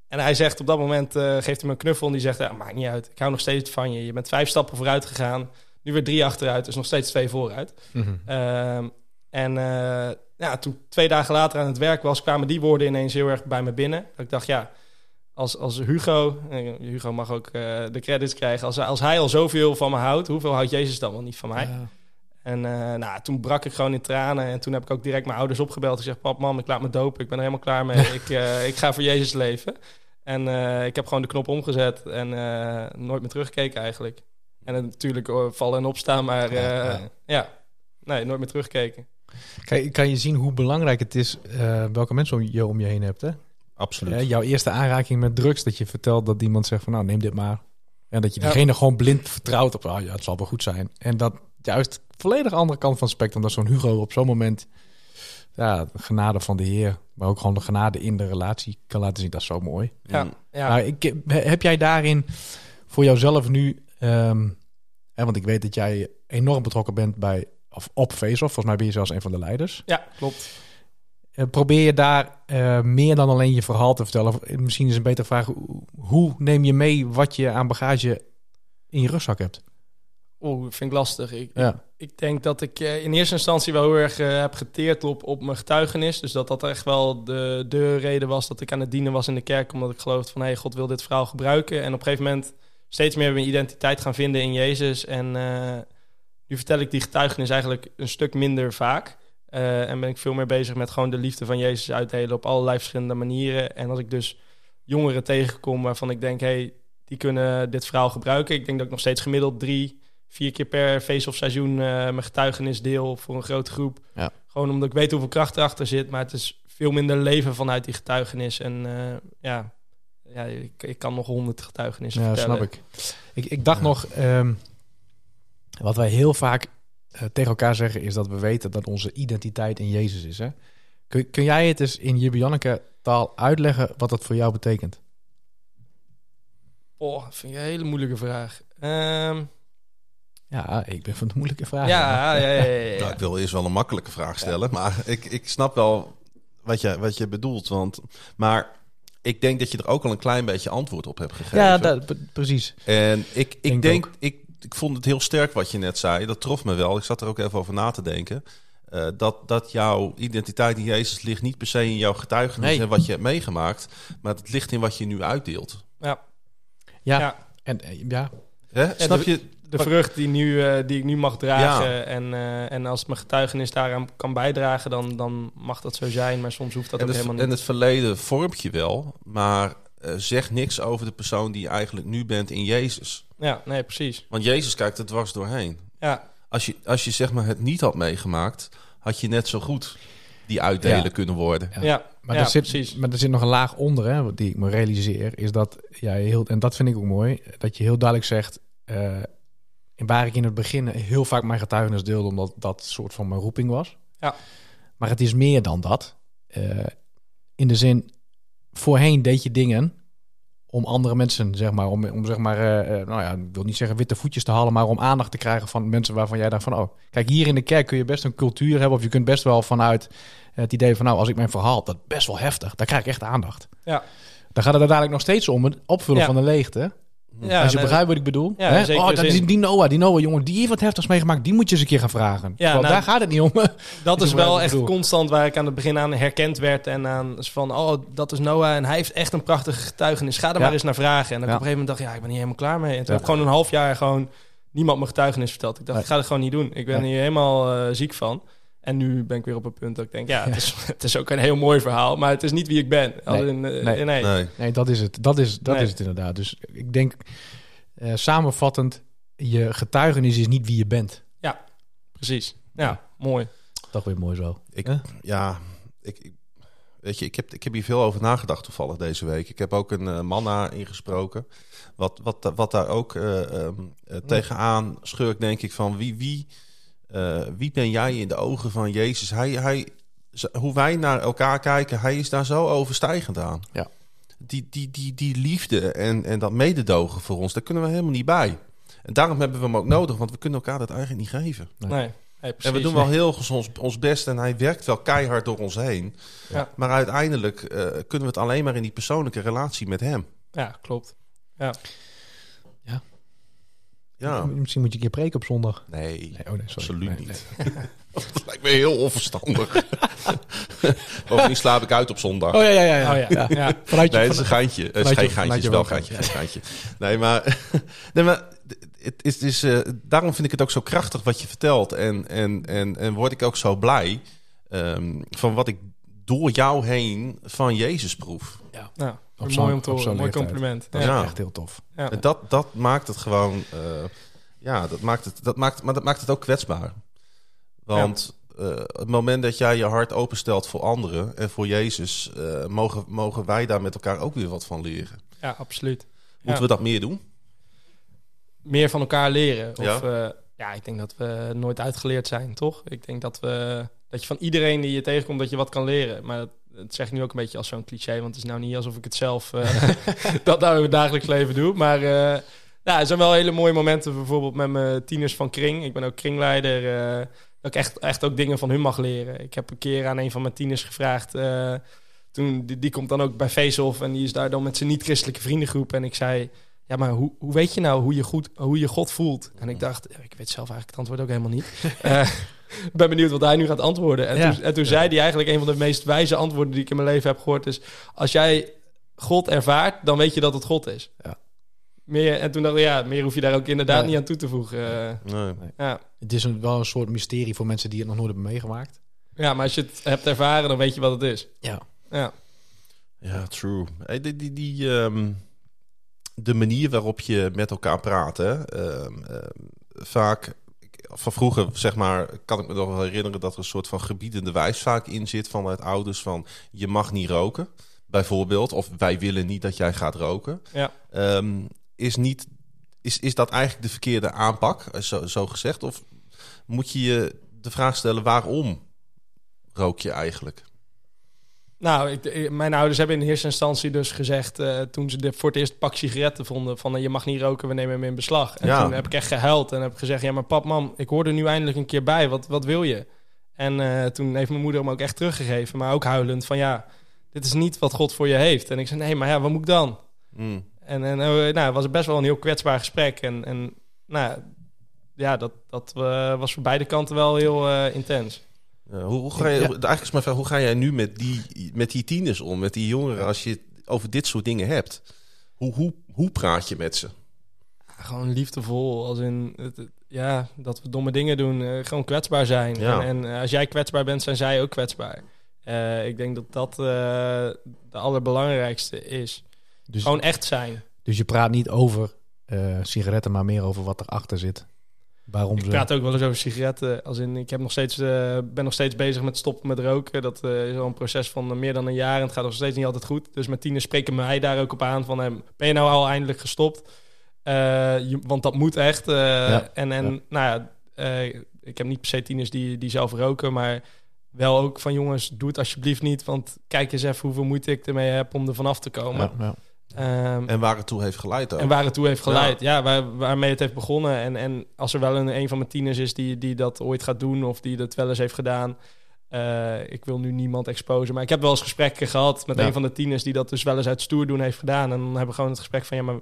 en hij zegt op dat moment, geeft hij me een knuffel. En die zegt, ja, maakt niet uit. Ik hou nog steeds van je. Je bent vijf stappen vooruit gegaan. Nu weer drie achteruit. Dus nog steeds twee vooruit. Mm -hmm. uh, en ja, toen twee dagen later aan het werk was... kwamen die woorden ineens heel erg bij me binnen. Dat ik dacht, ja, als, als Hugo... Hugo mag ook de credits krijgen. Als, als hij al zoveel van me houdt... hoeveel houdt Jezus dan wel niet van mij? Ja. En uh, nou, toen brak ik gewoon in tranen. En toen heb ik ook direct mijn ouders opgebeld. Ik zeg, pap, mam, ik laat me dopen. Ik ben er helemaal klaar mee. (laughs) ik, uh, ik ga voor Jezus leven. En ik heb gewoon de knop omgezet. En nooit meer teruggekeken eigenlijk. En natuurlijk vallen en opstaan. Maar ja, ja. ja, nee, nooit meer teruggekeken. Kan, kan je zien hoe belangrijk het is welke mensen je om je heen hebt, hè? Absoluut. jouw eerste aanraking met drugs. Dat je vertelt dat iemand zegt van, nou, neem dit maar. En dat je diegene gewoon blind vertrouwt op, oh, ja, het zal wel goed zijn. En dat juist volledig andere kant van het spectrum. Dat zo'n Hugo op zo'n moment ja, de genade van de Heer, maar ook gewoon de genade in de relatie kan laten zien. Dat is zo mooi. Ja, ja. Nou, ik, heb jij daarin voor jouzelf nu, um, hè, want ik weet dat jij enorm betrokken bent bij of op Face-Off. Volgens mij ben je zelfs een van de leiders. Ja, klopt. Uh, probeer je daar uh, meer dan alleen je verhaal te vertellen? Of misschien is een betere vraag, hoe neem je mee wat je aan bagage in je rugzak hebt? Oeh, vind ik lastig. Ik, ja. ik, ik, denk dat ik in eerste instantie wel heel erg uh, heb geteerd op, op mijn getuigenis. Dus dat dat echt wel de, de reden was dat ik aan het dienen was in de kerk. Omdat ik geloofde van, hé, hey, God wil dit verhaal gebruiken. En op een gegeven moment steeds meer mijn identiteit gaan vinden in Jezus. En nu vertel ik die getuigenis eigenlijk een stuk minder vaak. en ben ik veel meer bezig met gewoon de liefde van Jezus uitdelen op allerlei verschillende manieren. En als ik dus jongeren tegenkom waarvan ik denk, hé, hey, die kunnen dit verhaal gebruiken. Ik denk dat ik nog steeds gemiddeld drie vier keer per face of seizoen uh, mijn getuigenis deel voor een grote groep. Ja. Gewoon omdat ik weet hoeveel kracht erachter zit. Maar het is veel minder leven vanuit die getuigenis. En uh, ja, ja ik, ik, kan nog honderd getuigenissen ja, vertellen. snap ik. Ik, ik dacht nog, um, wat wij heel vaak uh, tegen elkaar zeggen... is dat we weten dat onze identiteit in Jezus is. Hè? Kun, kun jij het eens in Jibbianneke taal uitleggen wat dat voor jou betekent? Oh, dat vind ik een hele moeilijke vraag. Um, ja, ik ben van de moeilijke vraag. Ja, ja, ja, ja, (laughs) Nou, ik wil eerst wel een makkelijke vraag stellen, maar ik, ik snap wel wat je, wat je bedoelt. Want, maar ik denk dat je er ook al een klein beetje antwoord op hebt gegeven. Ja, dat, precies. En ik, ik denk, ik, ik vond het heel sterk wat je net zei. Dat trof me wel. Ik zat er ook even over na te denken. Uh, dat, dat jouw identiteit in Jezus ligt niet per se in jouw getuigenis nee. en wat je hebt meegemaakt, maar het ligt in wat je nu uitdeelt. Ja. Ja. ja. En ja. Hè? Snap je? de vrucht die, nu, uh, die ik nu mag dragen. Ja. En, uh, en als mijn getuigenis daaraan kan bijdragen, dan, dan mag dat zo zijn. Maar soms hoeft dat en ook het, helemaal niet. En het verleden vormt je wel, maar uh, zeg niks over de persoon die je eigenlijk nu bent in Jezus. Ja, nee, precies. Want Jezus kijkt er dwars doorheen. Ja. Als je, als je zeg maar het niet had meegemaakt, had je net zo goed die uitdelen ja. kunnen worden. Ja, ja. Maar, ja, er zit, precies. maar er zit nog een laag onder, hè, die ik me realiseer, is dat jij heel, en dat vind ik ook mooi, dat je heel duidelijk zegt, uh, waar ik in het begin heel vaak mijn getuigenis deelde, omdat dat soort van mijn roeping was. Ja. Maar het is meer dan dat. Uh, in de zin, voorheen deed je dingen om andere mensen, zeg maar, om, om zeg maar, uh, nou ja, ik wil niet zeggen witte voetjes te halen, maar om aandacht te krijgen van mensen waarvan jij dacht van, oh, kijk, hier in de kerk kun je best een cultuur hebben, of je kunt best wel vanuit het idee van, nou, als ik mijn verhaal, dat best wel heftig, dan krijg ik echt aandacht. Ja. Dan gaat het uiteindelijk nog steeds om het opvullen ja. van de leegte. Ja, Als je nee, begrijpt wat ik bedoel. Ja, Hè? zeker oh, dat is die Noah, die Noah, jongen, die heeft wat heftigs meegemaakt. Die moet je eens een keer gaan vragen. Terwijl nou, daar gaat het niet om. Dat (laughs) Is wel echt constant waar ik aan het begin aan herkend werd. En aan van, oh, dat is Noah. En hij heeft echt een prachtige getuigenis. Ga er Ja. maar eens naar vragen. En dan Ja. op een gegeven moment dacht ik, ja, ik ben niet helemaal klaar mee. En toen Ja. heb ik gewoon een half jaar gewoon niemand mijn getuigenis verteld. Ik dacht, ik ga het gewoon niet doen. Ik ben hier helemaal eh, ziek van. En nu ben ik weer op een punt dat ik denk, ja, het is, (laughs) het is ook een heel mooi verhaal. Maar het is niet wie ik ben. Als Nee. in, eh, Nee. nee. Nee. Nee, dat is het. Dat is, dat Nee. is het inderdaad. Dus ik denk, eh, samenvattend, je getuigenis is niet wie je bent. precies. Ja, mooi. Toch weer mooi zo. Ik, ja, ik, ik- weet je, ik heb, ik heb hier veel over nagedacht toevallig deze week. Ik heb ook een eh, man na ingesproken. Wat, wat, wat daar ook eh, ehm, eh, tegenaan schurkt, denk ik, van wie, wie, eh, wie ben jij in de ogen van Jezus? Hij, hij, hoe wij naar elkaar kijken, hij is daar zo overstijgend aan. Ja. Die, die, die, die liefde en, en dat mededogen voor ons, daar kunnen we helemaal niet bij. En daarom hebben we hem ook nodig, want we kunnen elkaar dat eigenlijk niet geven. Nee. Nee. Nee, precies. En we doen wel heel ons, ons best en hij werkt wel keihard door ons heen. Ja. Maar uiteindelijk eh, kunnen we het alleen maar in die persoonlijke relatie met hem. Ja, klopt. Ja. Misschien moet je een keer preken op zondag. Nee, Nee, oh nee, sorry. absoluut Nee, niet. (laughs) (laughs) dat lijkt me heel onverstandig. (laughs) Bovendien slaap ik uit op zondag. Oh ja, ja, ja. ja. Oh ja, ja. Vanuit je, Nee, het is een geintje. Het is geen geintje, het is wel geintje. is geintje. Nee, maar, nee, maar het is, is, eh, daarom vind ik het ook zo krachtig wat je vertelt. En, en, en, en word ik ook zo blij ehm, van wat ik door jou heen van Jezus proef. Nou, Op mooi om te horen. Mooi compliment. Dat Ja. is echt heel tof. Ja. En dat, dat maakt het gewoon, eh, ja, dat maakt het, dat maakt, maar dat maakt het ook kwetsbaar. Want eh, het moment dat jij je hart openstelt voor anderen en voor Jezus, eh, mogen, mogen wij daar met elkaar ook weer wat van leren. ja, absoluut. Moeten we dat meer doen? meer van elkaar leren. Of, Ja. ja. ja, ik denk dat we nooit uitgeleerd zijn, toch? Ik denk dat, we, dat je van iedereen die je tegenkomt, dat je wat kan leren. Maar dat, dat zeg ik nu ook een beetje als zo'n cliché, want het is nou niet alsof ik het zelf eh, (laughs) dat nou in het dagelijks leven doe. Maar eh nou, er zijn wel hele mooie momenten, bijvoorbeeld met mijn tieners van Kring. Ik ben ook kringleider. eh, dat ik echt, echt ook dingen van hun mag leren. Ik heb een keer aan een van mijn tieners gevraagd. toen, die, die komt dan ook bij Faceoff en die is daar dan met zijn niet-christelijke vriendengroep. En ik zei, ja, maar hoe, hoe weet je nou hoe je, goed, hoe je God voelt? En ik dacht, ik weet zelf eigenlijk het antwoord ook helemaal niet. (laughs) (laughs) Ik ben benieuwd wat hij nu gaat antwoorden. En, Ja. toen, en toen zei hij eigenlijk een van de meest wijze antwoorden die ik in mijn leven heb gehoord is... Als jij God ervaart, dan weet je dat het God is. Ja. Meer, en toen dacht ik, ja, meer hoef je daar ook inderdaad Nee. niet aan toe te voegen. Eh, Nee. ja. Het is een, wel een soort mysterie voor mensen die het nog nooit hebben meegemaakt. ja, maar als je het hebt ervaren, dan weet je wat het is. Ja. Ja, Ja, true. Hey, die, die, die, ehm, de manier waarop je met elkaar praat, hè? ehm, ehm, vaak van vroeger, zeg maar, kan ik me nog wel herinneren dat er een soort van gebiedende wijs vaak in zit vanuit ouders van je mag niet roken, bijvoorbeeld, of wij willen niet dat jij gaat roken. ja. Ehm, is, niet, is, is dat eigenlijk de verkeerde aanpak, eh, zo, zo gezegd? Of moet je je de vraag stellen waarom rook je eigenlijk? Nou, ik, ik- mijn ouders hebben in eerste instantie dus gezegd... eh, toen ze de, voor het eerst pak sigaretten vonden... van eh, je mag niet roken, we nemen hem in beslag. En Ja. toen heb ik echt gehuild en heb ik gezegd... ja, maar pap, mam, ik hoor er nu eindelijk een keer bij. Wat, wat wil je? En eh, toen heeft mijn moeder hem ook echt teruggegeven. Maar ook huilend van ja, dit is niet wat God voor je heeft. En ik zei, nee, maar ja, wat moet ik dan? Hmm. En, en eh, nou, het was best wel een heel kwetsbaar gesprek. En, en nou ja, dat, dat eh, was voor beide kanten wel heel eh, intens. Ja, hoe, hoe, ga je, Ja. Eigenlijk is mijn vraag, hoe ga jij nu met die, met die tieners om, met die jongeren, als je over dit soort dingen hebt? Hoe, hoe, hoe praat je met ze? Gewoon liefdevol, als in het, het- ja, dat we domme dingen doen, eh, gewoon kwetsbaar zijn. Ja. En, en eh, als jij kwetsbaar bent, zijn zij ook kwetsbaar. Eh, ik denk dat dat eh, de allerbelangrijkste is. Dus, Gewoon echt zijn. dus je praat niet over eh, sigaretten, maar meer over wat erachter zit. Waarom Ik praat ook wel eens over sigaretten. Als in, ik heb nog steeds, eh, ben nog steeds bezig met stoppen met roken. Dat eh, is al een proces van eh, meer dan een jaar en het gaat nog steeds niet altijd goed. Dus mijn tieners spreken mij daar ook op aan van... eh, ben je nou al eindelijk gestopt? Je- want dat moet echt. En, en Ja. nou ja, ik heb niet per se tieners die, die zelf roken, maar wel ook van jongens, doe het alsjeblieft niet. Want kijk eens even hoeveel moeite ik ermee heb om er vanaf te komen. Ja, ja. Ehm, En waar het toe heeft geleid ook. en waar het toe heeft geleid. Ja, waar, waarmee het heeft begonnen. En, en als er wel een, een van mijn tieners is die, die dat ooit gaat doen... of die dat wel eens heeft gedaan... eh, ik wil nu niemand exposen, maar ik heb wel eens gesprekken gehad... met Ja. een van de tieners die dat dus wel eens uit stoer doen heeft gedaan. En dan hebben we gewoon het gesprek van... ja, maar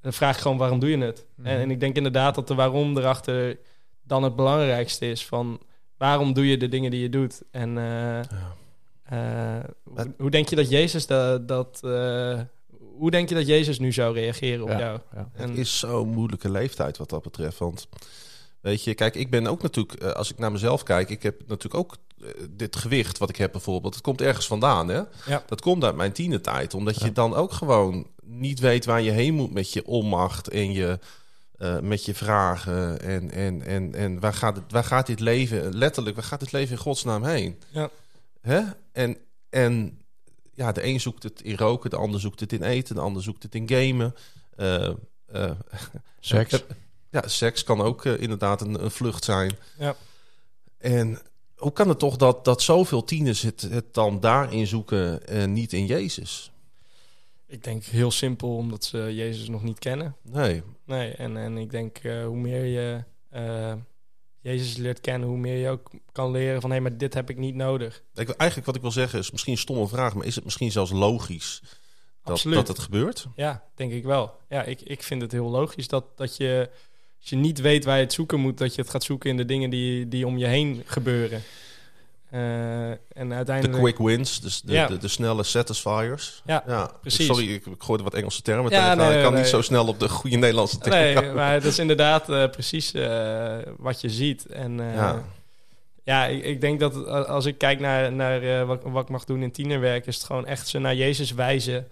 Dan vraag je gewoon waarom doe je het? Mhm. en, en ik denk inderdaad dat de waarom erachter dan het belangrijkste is. Van waarom doe je de dingen die je doet? En eh, eh, hoe, hoe denk je dat Jezus dat... dat hoe denk je dat Jezus nu zou reageren op Ja, jou? ja. En, Het is zo'n moeilijke leeftijd wat dat betreft. Want weet je, kijk, ik ben ook natuurlijk, eh, als ik naar mezelf kijk, ik heb natuurlijk ook eh, dit gewicht wat ik heb bijvoorbeeld. Het komt ergens vandaan, hè? Ja. Dat komt uit mijn tienertijd, omdat je dan ook gewoon niet weet waar je heen moet met je onmacht en je. eh, met je vragen en, en, en, en waar, gaat het, waar gaat dit leven, letterlijk, waar gaat dit leven in godsnaam heen? Ja. Hè? En, en ja, de een zoekt het in roken, de ander zoekt het in eten, de ander zoekt het in gamen. Eh, eh, (laughs) Seks. ja, seks kan ook eh, inderdaad een, een vlucht zijn. Ja. En hoe kan het toch dat, dat zoveel tieners het, het dan daarin zoeken en niet in Jezus? Ik denk heel simpel, omdat ze Jezus nog niet kennen. Nee. Nee, en, en ik denk eh, hoe meer je eh, Jezus leert kennen, hoe meer je ook kan leren van hé, maar dit heb ik niet nodig. Ik, eigenlijk wat ik wil zeggen is misschien een stomme vraag, maar is het misschien zelfs logisch dat, Absoluut. dat het gebeurt? Ja, denk ik wel. Ja, ik, ik vind het heel logisch dat, dat je, als je niet weet waar je het zoeken moet, dat je het gaat zoeken in de dingen die, die om je heen gebeuren. Eh, en De uiteindelijk. quick wins, dus de, Ja. de, de snelle satisfiers. Ja, precies. Sorry, ik, ik gooide wat Engelse termen Ja, nee, ik kan nee. niet zo snel op de goede Nederlandse termen Nee, (laughs) komen. maar dat is inderdaad eh, precies eh, wat je ziet. En Ja. ja, ik, ik denk dat als ik kijk naar, naar wat, wat ik mag doen in tienerwerk, is het gewoon echt ze naar Jezus wijzen.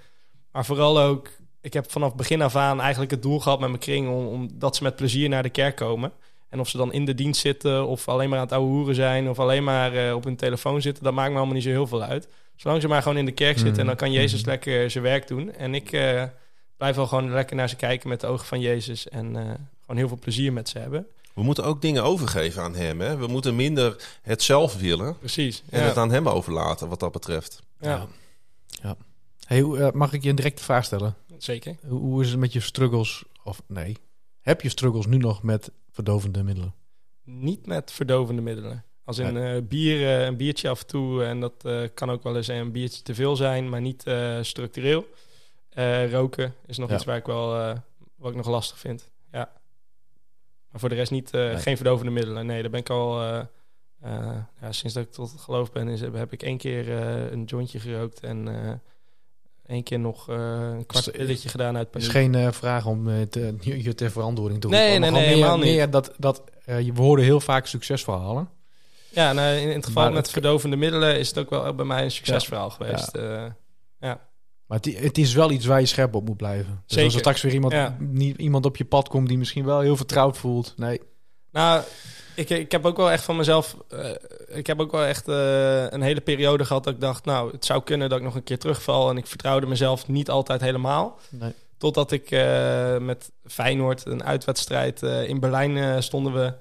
Maar vooral ook, ik heb vanaf begin af aan eigenlijk het doel gehad met mijn kring om, om dat ze met plezier naar de kerk komen. En of ze dan in de dienst zitten, of alleen maar aan het ouwe hoeren zijn, of alleen maar eh, op hun telefoon zitten, dat maakt me allemaal niet zo heel veel uit. Zolang ze maar gewoon in de kerk zitten en dan kan Jezus Mhm. lekker zijn werk doen. En ik eh, blijf wel gewoon lekker naar ze kijken met de ogen van Jezus en eh, gewoon heel veel plezier met ze hebben. We moeten ook dingen overgeven aan hem. Hè? We moeten minder het zelf willen Precies. en ja. het aan hem overlaten wat dat betreft. ja, Hey, hoe, eh, mag ik je een directe vraag stellen? zeker. Hoe, hoe is het met je struggles? Of nee, heb je struggles nu nog met verdovende middelen? Niet met verdovende middelen. Als in eh, bier, eh, een biertje af en toe. En dat eh, kan ook wel eens een biertje te veel zijn, maar niet structureel. Roken is nog Ja. iets waar ik wel wat ik nog lastig vind. Ja. Maar voor de rest niet, Nee. geen verdovende middelen. Nee, daar ben ik al. ja, sinds dat ik tot geloof ben, is, heb ik één keer een jointje gerookt. En één keer nog eh, een kwart Is- pilletje gedaan uit Het is geen eh, vraag om eh, te, je ter verantwoording te Nee, roepen. nee, nee, gewoon meer, helemaal niet. meer dat, dat je- we horen heel vaak succesverhalen. Ja, nou, in, in het geval Maar met het- verdovende middelen is het ook wel bij mij een succesverhaal geweest. Eh, Maar het, het is wel iets waar je scherp op moet blijven. Dus Zeker. als er straks weer iemand, Ja. niet, iemand op je pad komt die misschien wel heel vertrouwd voelt. Nee, Nou, ik, ik heb ook wel echt van mezelf. Ik heb ook wel echt eh, een hele periode gehad dat ik dacht, nou, het zou kunnen dat ik nog een keer terugval. En ik vertrouwde mezelf niet altijd helemaal. nee. Totdat ik eh, met Feyenoord, een uitwedstrijd eh, in Berlijn, stonden we.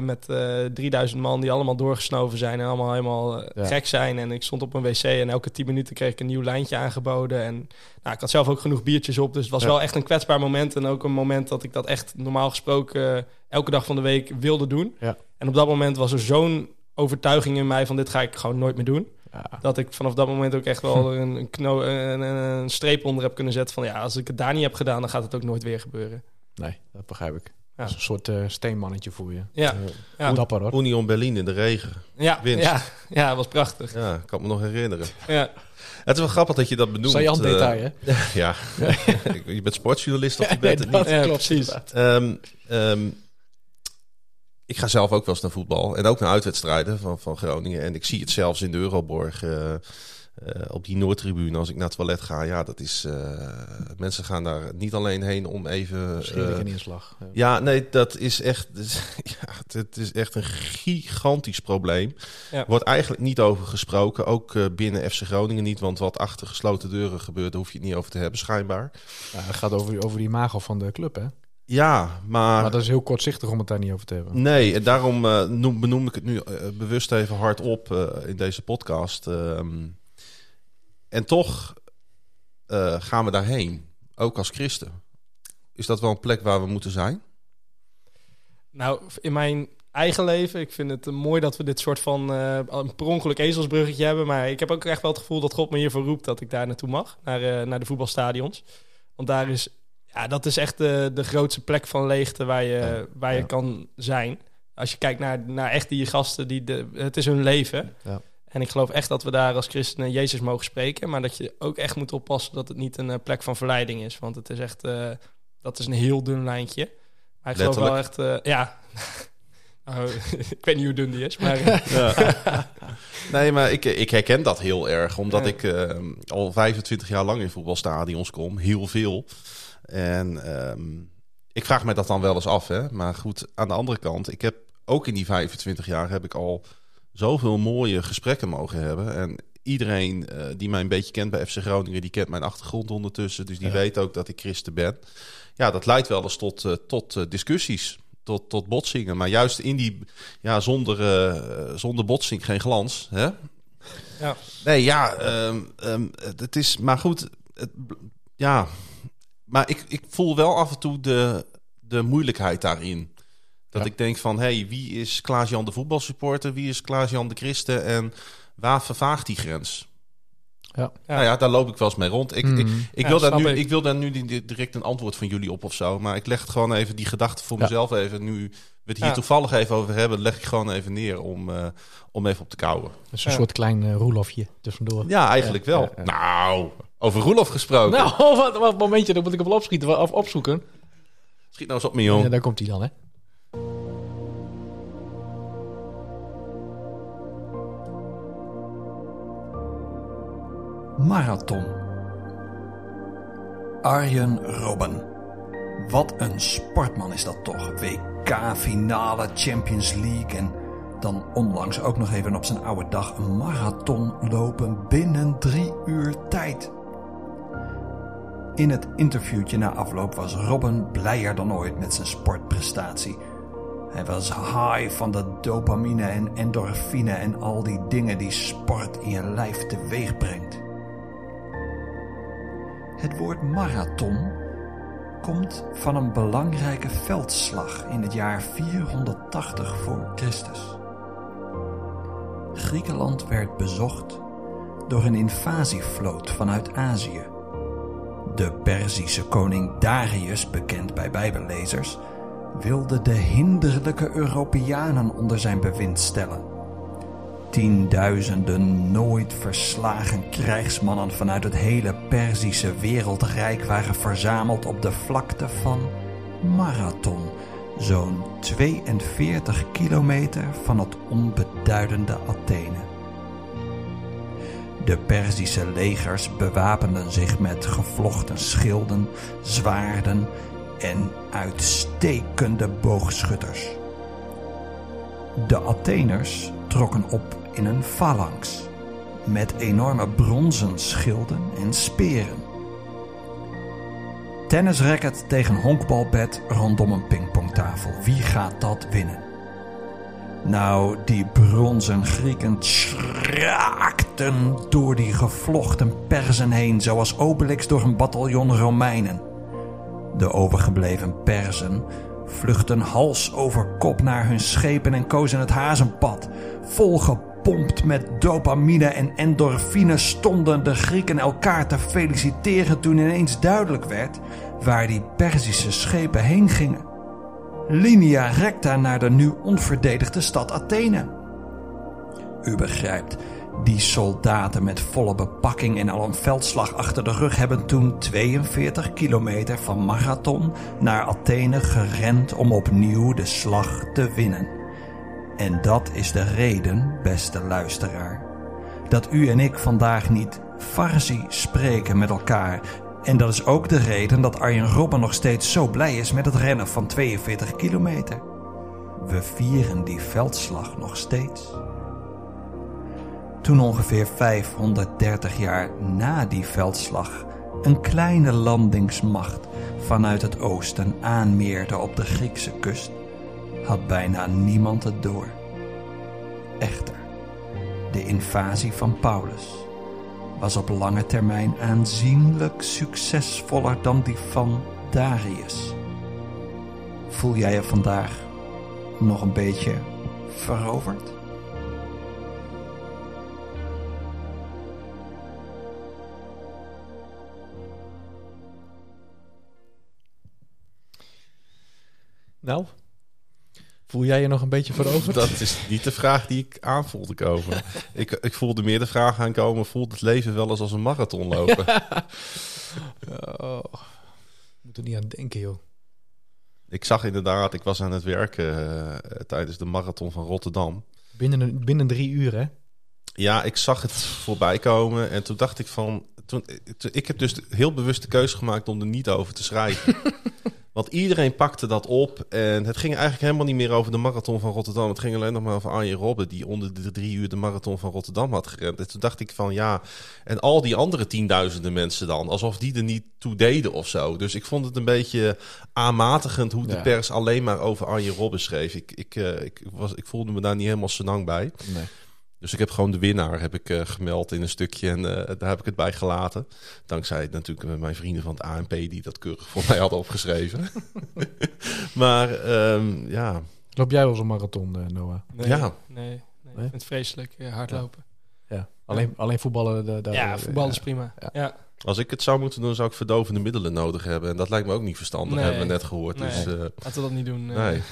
met eh 3000 man die allemaal doorgesnoven zijn en allemaal helemaal Ja. gek zijn. En ik stond op een wc en elke 10 minuten kreeg ik een nieuw lijntje aangeboden. En nou, ik had zelf ook genoeg biertjes op. Dus het was Ja. wel echt een kwetsbaar moment. En ook een moment dat ik dat echt normaal gesproken elke dag van de week wilde doen. Ja. En op dat moment was er zo'n overtuiging in mij van dit ga ik gewoon nooit meer doen. Ja. Dat ik vanaf dat moment ook echt wel (laughs) een, een, kno een, een, een streep onder heb kunnen zetten van ja, als ik het daar niet heb gedaan, dan gaat het ook nooit weer gebeuren. nee, dat begrijp ik. Ja. Dat is een soort eh, steenmannetje voor je. Ja, ja. Dapper hoor. Union Berlin in de regen. ja, Winst. ja, ja, dat was prachtig. Ja, ik kan me nog herinneren. (laughs) Ja, Het is wel grappig dat je dat benoemt. Zei Jan eh, detail hè? (laughs) ja, je bent sportjournalist of je bent het dat niet. Ja, klopt precies. Ehm, ehm, ik ga zelf ook wel eens naar voetbal. En ook naar uitwedstrijden van, van Groningen. En ik zie het zelfs in de Euroborg. eh, eh, op die Noordtribune als ik naar het toilet ga. Ja, dat is... eh, mensen gaan daar niet alleen heen om even... Eh, een inslag. Ja. ja, nee, dat is echt... (laughs) Ja, het is echt een gigantisch probleem. Ja. Wordt eigenlijk niet over gesproken. Ook eh, binnen FC Groningen niet. Want wat achter gesloten deuren gebeurt, daar hoef je het niet over te hebben, schijnbaar. Ja, het gaat over, over die imago van de club hè? Ja, maar... Maar dat is heel kortzichtig om het daar niet over te hebben. Nee, en daarom eh, noem, benoem ik het nu eh, bewust even hardop eh in deze podcast. Ehm, en toch eh, gaan we daarheen, ook als christen. Is dat wel een plek waar we moeten zijn? Nou, in mijn eigen leven, ik vind het mooi dat we dit soort van eh, een per ongeluk ezelsbruggetje hebben. Maar ik heb ook echt wel het gevoel dat God me hiervoor roept dat ik daar naartoe mag, naar, eh, naar de voetbalstadions. Want daar is ja, dat is echt de, de grootste plek van leegte waar je, waar je kan zijn. Als je kijkt naar, naar echt die gasten, die de, het is hun leven. Ja. En ik geloof echt dat we daar als christenen Jezus mogen spreken. Maar dat je ook echt moet oppassen dat het niet een eh, plek van verleiding is. Want het is echt, uh, dat is een heel dun lijntje. Maar ik geloof wel echt, uh, ja... (laughs) oh, (laughs) ik weet niet hoe dun die is, maar... ja. (laughs) Nee, maar ik, ik herken dat heel erg. Omdat ja. ik uh, al 25 jaar lang in voetbalstadions kom. Heel veel. En um, ik vraag me dat dan wel eens af. Hè? Maar goed, aan de andere kant, ik heb ook in die 25 jaar heb ik al zoveel mooie gesprekken mogen hebben. En iedereen uh, die mij een beetje kent bij FC Groningen, die kent mijn achtergrond ondertussen. Dus die ja. weet ook dat ik christen ben. Ja, dat leidt wel eens tot, uh, tot uh, discussies, tot, tot botsingen. Maar juist in die, ja, zonder, zonder botsing geen glans. Hè? Ja. Nee, ja, um, um, het is, maar goed, het, ja. Maar ik, ik voel wel af en toe de, de moeilijkheid daarin. Dat ja. ik denk van, hey, wie is Klaas-Jan de voetbalsupporter? Wie is Klaas-Jan de christen? En waar vervaagt die grens? Ja. Nou ja, daar loop ik wel eens mee rond. Ik, mm. ik, ik, ja, wil daar nu, ik. ik wil daar nu direct een antwoord van jullie op of zo. Maar ik leg het gewoon even, die gedachte voor ja. mezelf even. Nu we het hier toevallig even over hebben, leg ik gewoon even neer om, uh, om even op te kouwen. Dus een soort klein uh, Roelofje tussendoor. Ja, eigenlijk wel. Nou, over Roelof gesproken. Nou, (laughs) wat, wat momentje, dan moet ik hem wel opschieten of opzoeken. Schiet nou eens op, mijn jong. Ja, daar komt hij dan, hè. Marathon. Arjen Robben. Wat een sportman is dat toch. WK-finale, Champions League en dan onlangs ook nog even op zijn oude dag een marathon lopen binnen drie uur tijd. In het interviewtje na afloop was Robben blijer dan ooit met zijn sportprestatie. Hij was high van de dopamine en endorfine en al die dingen die sport in je lijf teweeg brengt. Het woord marathon komt van een belangrijke veldslag in het jaar 480 voor Christus. Griekenland werd bezocht door een invasievloot vanuit Azië. De Perzische koning Darius, bekend bij Bijbellezers, wilde de hinderlijke Europeanen onder zijn bewind stellen. Tienduizenden nooit verslagen krijgsmannen vanuit het hele Perzische wereldrijk waren verzameld op de vlakte van Marathon, zo'n 42 kilometer van het onbeduidende Athene. De Perzische legers bewapenden zich met gevlochten schilden, zwaarden en uitstekende boogschutters. De Atheners trokken op in een phalanx met enorme bronzen schilden en speren. Tennisracket tegen honkbalbed rondom een pingpongtafel. Wie gaat dat winnen? Nou, die bronzen Grieken schraakten door die gevlochten persen heen, zoals Obelix door een bataljon Romeinen. De overgebleven persen vluchtten hals over kop naar hun schepen en kozen het hazenpad. Volgepompt met dopamine en endorfine stonden de Grieken elkaar te feliciteren toen ineens duidelijk werd waar die Perzische schepen heen gingen. Linea recta naar de nu onverdedigde stad Athene. U begrijpt, die soldaten met volle bepakking en al een veldslag achter de rug hebben toen 42 kilometer van Marathon naar Athene gerend om opnieuw de slag te winnen. En dat is de reden, beste luisteraar, dat u en ik vandaag niet Farsi spreken met elkaar. En dat is ook de reden dat Arjen Robben nog steeds zo blij is met het rennen van 42 kilometer. We vieren die veldslag nog steeds. Toen ongeveer 530 jaar na die veldslag een kleine landingsmacht vanuit het oosten aanmeerde op de Griekse kust, had bijna niemand het door. Echter, de invasie van Paulus was op lange termijn aanzienlijk succesvoller dan die van Darius. Voel jij je vandaag nog een beetje veroverd? Nou, voel jij je nog een beetje veroverd? Dat is niet de vraag die ik aan voelde komen. (laughs) ik, ik voelde meer de vraag aankomen, voelt het leven wel eens als een marathon lopen? (laughs) oh, moet er niet aan denken, joh. Ik zag inderdaad, ik was aan het werken uh, tijdens de marathon van Rotterdam. Binnen, binnen drie uur, hè? Ja, ik zag het voorbij komen en toen dacht ik van... Toen, ik heb dus heel bewust de keuze gemaakt om er niet over te schrijven. (laughs) Want iedereen pakte dat op. En het ging eigenlijk helemaal niet meer over de marathon van Rotterdam. Het ging alleen nog maar over Arjen Robben, die onder de drie uur de marathon van Rotterdam had gerend. En toen dacht ik van ja, en al die andere tienduizenden mensen dan, alsof die er niet toe deden of zo. Dus ik vond het een beetje aanmatigend hoe de pers alleen maar over Arjen Robben schreef. Ik, ik, uh, ik, was, ik voelde me daar niet helemaal senang bij. Nee. Dus ik heb gewoon de winnaar heb ik, uh, gemeld in een stukje en uh, daar heb ik het bij gelaten. Dankzij natuurlijk met mijn vrienden van het ANP die dat keurig voor mij hadden opgeschreven. (laughs) maar um, ja. Loop jij wel eens een marathon, uh, Noah? Nee, ja. Nee, nee, nee? ik vind het vreselijk hardlopen. Ja. ja. Alleen, alleen voetballen? De, de, ja, voetballen is prima. Ja. ja. Als ik het zou moeten doen, zou ik verdovende middelen nodig hebben. En dat lijkt me ook niet verstandig, nee. hebben we net gehoord. Nee. Dus, Laten we dat niet doen. Nee.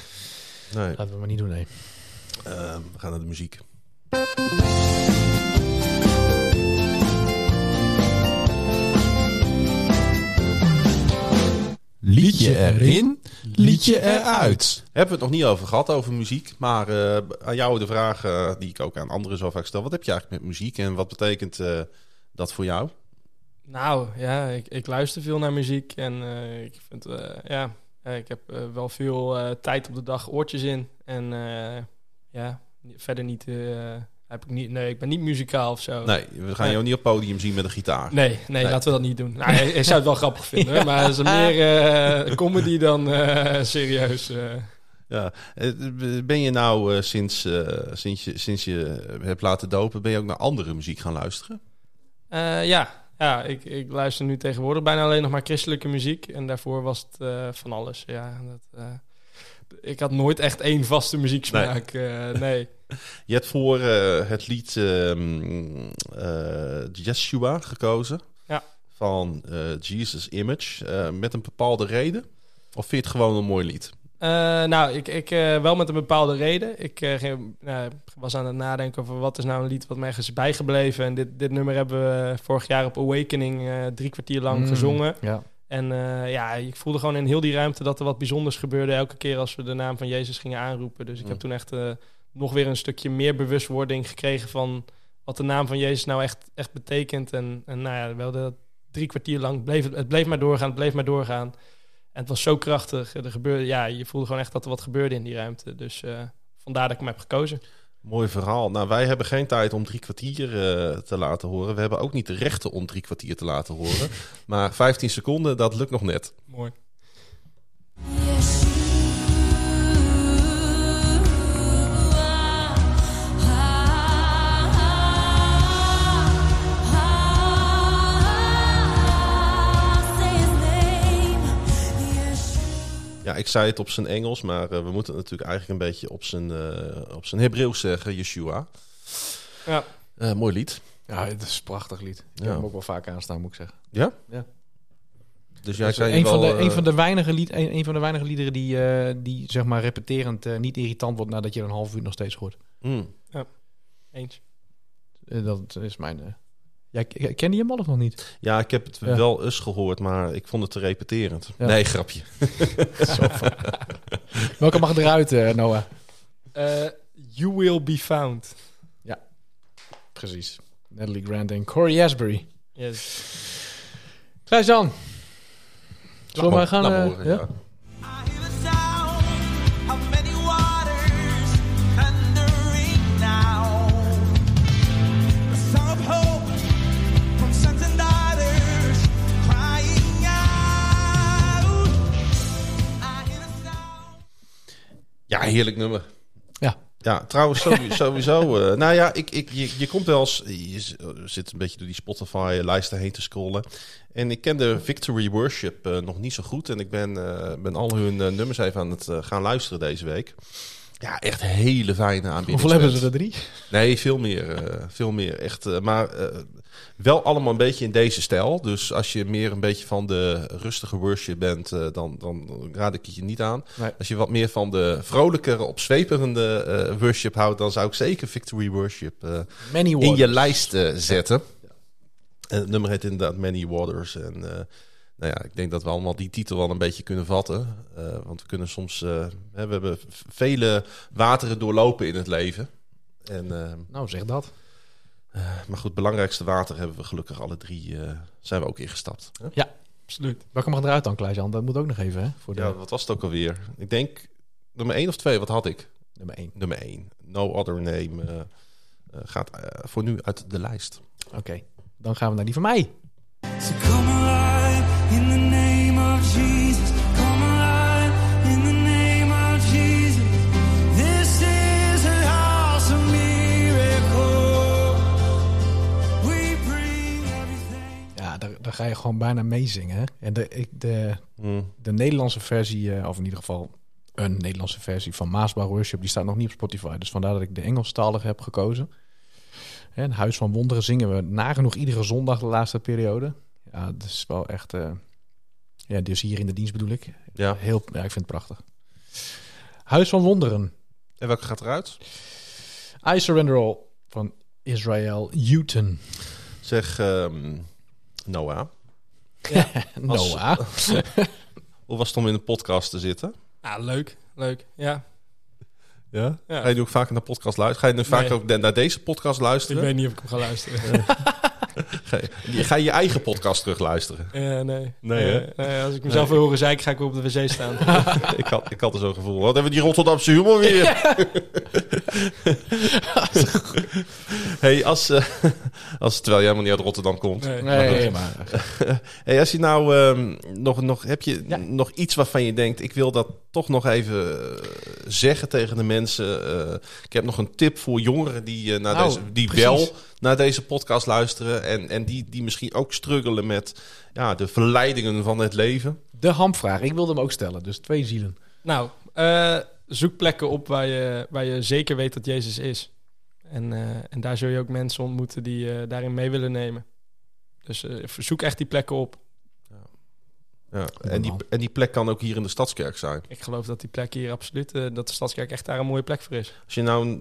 nee. Laten we maar niet doen, nee. Uh, we gaan naar de muziek. Liedje erin, liedje eruit. Hebben we het nog niet over gehad, over muziek. Maar uh, aan jou de vraag uh, die ik ook aan anderen zo vaak stel. Wat heb je eigenlijk met muziek en wat betekent uh, dat voor jou? Nou ja, ik, ik luister veel naar muziek. En ik vind, ja, ik heb wel veel tijd op de dag oortjes in. En ja, verder niet heb ik niet, nee, ik ben niet muzikaal of zo. Nee, we gaan jou niet op podium zien met een gitaar. Nee, nee, laten we dat niet doen. Nou, ik zou het wel grappig vinden, (laughs) ja. maar het is meer uh, comedy dan uh, serieus. Ja, ben je nou sinds, sinds, je, sinds je hebt laten dopen, ben je ook naar andere muziek gaan luisteren? ja, ja ik, ik luister nu tegenwoordig bijna alleen nog maar christelijke muziek. En daarvoor was het van alles. Ja, dat, ik had nooit echt één vaste muzieksmaak. Nee. nee. (laughs) Je hebt voor uh, het lied um, uh, Yeshua gekozen. Ja. Van uh, Jesus Image. met een bepaalde reden? Of vind je het gewoon een mooi lied? nou, ik, ik wel met een bepaalde reden. Ik ging, was aan het nadenken over wat is nou een lied wat mij is bijgebleven. En dit, dit nummer hebben we vorig jaar op Awakening drie kwartier lang mm, gezongen. Ja. En ja, ik voelde gewoon in heel die ruimte dat er wat bijzonders gebeurde elke keer als we de naam van Jezus gingen aanroepen. Dus ik heb toen echt nog weer een stukje meer bewustwording gekregen van wat de naam van Jezus nou echt, echt betekent. En, en nou ja, wel de drie kwartier lang bleef het, het bleef maar doorgaan, het bleef maar doorgaan. En het was zo krachtig. Er gebeurde, ja, je voelde gewoon echt dat er wat gebeurde in die ruimte. Dus uh, vandaar dat ik hem heb gekozen. Mooi verhaal. Nou, wij hebben geen tijd om drie kwartier uh, te laten horen. We hebben ook niet de rechten om drie kwartier te laten horen. (laughs) maar 15 seconden, dat lukt nog net. Mooi. Ja, ik zei het op zijn Engels, maar uh, we moeten het natuurlijk eigenlijk een beetje op zijn, uh, op zijn Hebreeuws zeggen, Yeshua. Ja. Uh, mooi lied. Ja, het is een prachtig lied. Ik ja. heb hem ook wel vaak aanstaan, moet ik zeggen. Ja? Ja. Dus jij zei een, wel, van de, een, van de weinige lied, een, een van de weinige liederen die, uh, die zeg maar repeterend niet irritant wordt nadat je er een half uur nog steeds hoort. Mm. Ja, eens. dat is mijn... Jij ja, kende je hem al of nog niet? Ja, ik heb het ja. wel eens gehoord, maar ik vond het te repeterend. Ja. Nee, grapje. (laughs) Welke mag eruit, uh, Noah? Uh, you Will Be Found. Ja, precies. Natalie Grant en Corey Asbury. Yes. Klaas-Jan. Zullen we maar gaan... Uh, horen? Ja, heerlijk nummer. Ja. Ja, trouwens (laughs) sowieso. sowieso uh, nou ja, ik, ik, je, je komt wel eens... Je zit een beetje door die Spotify-lijsten heen te scrollen. En ik ken de Victory Worship uh, nog niet zo goed. En ik ben, uh, ben al hun nummers even aan het gaan luisteren deze week. Ja, echt hele fijne aanbiedingen. Hoeveel hebben ze er drie? Nee, veel meer. veel meer. Echt, maar Wel allemaal een beetje in deze stijl. Dus als je meer een beetje van de rustige worship bent, dan, dan raad ik het je niet aan. Nee. Als je wat meer van de vrolijkere, opzweperende worship houdt, dan zou ik zeker Victory Worship in je lijst zetten. En het nummer heet inderdaad Many Waters. En nou ja, ik denk dat we allemaal die titel wel een beetje kunnen vatten. want we kunnen soms, we hebben vele wateren doorlopen in het leven. En, nou, zeg dat. Uh, maar goed, het belangrijkste water hebben we gelukkig alle drie, uh, zijn we ook ingestapt. Hè? Ja, absoluut. Welke mag eruit dan, Klaas-Jan? Dat moet ook nog even, hè? Voor de... Ja, wat was het ook alweer? Ik denk nummer 1 of 2, wat had ik? Nummer 1. Nummer 1. No Other Name uh, gaat voor nu uit de lijst. Oké, okay. dan gaan we naar die van mij. Ga je gewoon bijna meezingen. hè. En de, ik, de, Mm. de Nederlandse versie, eh, of in ieder geval een Nederlandse versie van Maasbouw Worship, die staat nog niet op Spotify. Dus vandaar dat ik de Engelstalige heb gekozen. En Huis van Wonderen zingen we nagenoeg iedere zondag de laatste periode. Ja, dat is wel echt... eh, ja, dus hier in de dienst bedoel ik. Ja. Heel, ja, ik vind het prachtig. Huis van Wonderen. En welke gaat eruit? I Surrender All van Israel Houghton. Zeg ehm, Noah. (laughs) Noah. (laughs) Hoe was het om in een podcast te zitten? Ja, leuk. Leuk, ja. Ja? Ja. Ga je nu ook vaak naar podcast luisteren? Ga je nu vaak Nee. ook naar deze podcast Ik luisteren? weet niet of ik hem ga luisteren. (laughs) Ga, je, ga je je eigen podcast terug luisteren? Ja, nee. Nee, hè? Eh, nee, als ik mezelf wil horen zeiken, ga ik weer op de wc staan. (laughs) ik, had, ik had er zo'n gevoel. Wat hebben we die Rotterdamse humor weer? (laughs) (laughs) hey, als, eh, (laughs) als, terwijl jij helemaal niet uit Rotterdam komt. Nee. Nee, maar... (laughs) Hey, als je nou ehm, nog, nog heb je Ja. nog iets waarvan je denkt, ik wil dat toch nog even eh, zeggen tegen de mensen. Eh, ik heb nog een tip voor jongeren die, naar Nou, deze, die precies. wel naar deze podcast luisteren en, en die, die misschien ook struggelen met ja, de verleidingen van het leven. De hamvraag. Ik wilde hem ook stellen. Dus twee zielen. Nou, eh, zoek plekken op waar je, waar je zeker weet dat Jezus is. En, eh, en daar zul je ook mensen ontmoeten die je daarin mee willen nemen. Dus eh, zoek echt die plekken op. Ja, en, die, en die plek kan ook hier in de Stadskerk zijn. Ik geloof dat die plek hier absoluut, eh, dat de Stadskerk echt daar een mooie plek voor is. Als je nou,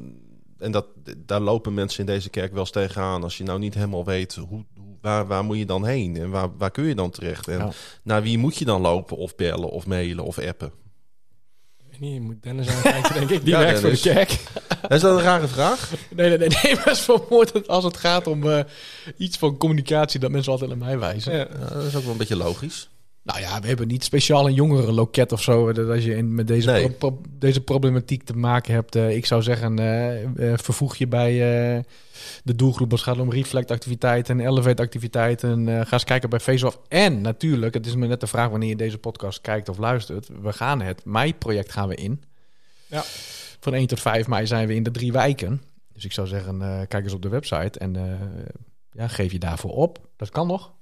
en dat, daar lopen mensen in deze kerk wel eens tegenaan. Als je nou niet helemaal weet, hoe, hoe- waar, waar moet je dan heen? En waar, waar kun je dan terecht? En Ja. naar wie moet je dan lopen of bellen of mailen of appen? Weet niet, je moet Dennis aankijken, denk ik. Die Ja, werkt voor de kerk. (laughs) Is dat een rare vraag? Nee, nee, nee. nee (laughs) maar vermoordend als het gaat om eh, iets van communicatie dat mensen altijd naar mij wijzen. Ja, dat is ook wel een beetje logisch. Nou ja, we hebben niet speciaal een jongerenloket of zo. Dat als je in, met deze, Nee. pro- pro- deze problematiek te maken hebt. eh, ik zou zeggen, eh, eh, vervoeg je bij eh, de doelgroep als het gaat om reflect-activiteiten en elevate-activiteiten. eh, ga eens kijken bij Face-Off. En natuurlijk, het is me net de vraag wanneer je deze podcast kijkt of luistert. We gaan het mei-project gaan we in. Ja. Van 1 tot 5 mei zijn we in de drie wijken. Dus ik zou zeggen, eh, kijk eens op de website en eh, ja, geef je daarvoor op. Dat kan nog.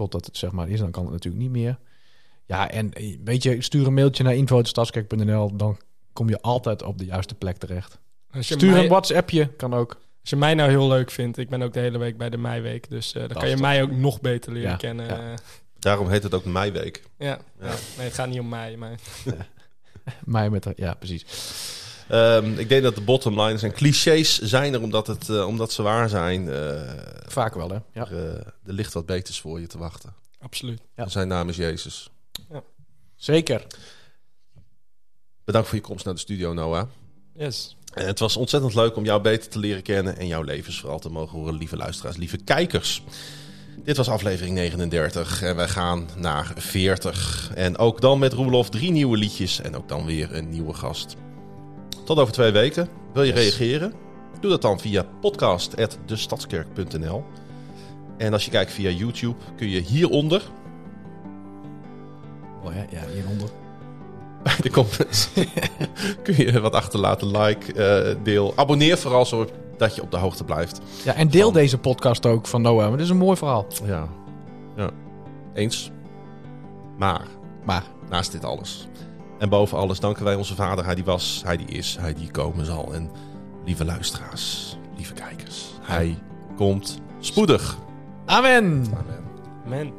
Totdat het zeg maar is, dan kan het natuurlijk niet meer. Ja, en eh, weet je, stuur een mailtje naar info.stadskerk.nl. Dan kom je altijd op de juiste plek terecht. Als je, Stuur mij, een WhatsAppje, kan ook. als je mij nou heel leuk vindt, ik ben ook de hele week bij de Meiweek. Dus eh, dan kan je mij ook nog beter leren Ja, kennen. ja. Ja. Daarom heet het ook Meiweek. Ja, ja. Nee, het gaat niet om mij, maar... (laughs) Mij met de, ja, precies. Ehm, ik denk dat de bottom line zijn clichés zijn er omdat, het, eh, omdat ze waar zijn. Eh, Vaak wel, hè? Ja. er, eh, er ligt wat beters voor je te wachten. Absoluut. Ja. Zijn naam is Jezus. Zeker. Bedankt voor je komst naar de studio, Noah. Yes. En het was ontzettend leuk om jou beter te leren kennen en jouw levensverhaal te mogen horen, lieve luisteraars, lieve kijkers. Dit was aflevering 39 en wij gaan naar 40. En ook dan met Roelof drie nieuwe liedjes en ook dan weer een nieuwe gast. Tot over twee weken. Wil je Yes. reageren? Doe dat dan via podcast.destadskerk.nl En als je kijkt via YouTube kun je hieronder Oh, ja, ja, hieronder. bij de comments kun je wat achterlaten. Like, eh, deel. Abonneer vooral zodat je op de hoogte blijft. Ja, en deel Van- deze podcast ook van Noah. Want het is een mooi verhaal. Ja. ja. Eens. Maar, Maar naast dit alles. En boven alles danken wij onze vader. Hij die was, hij die is, hij die komen zal. En lieve luisteraars, lieve kijkers. Hij komt Spoedig. Amen. Man.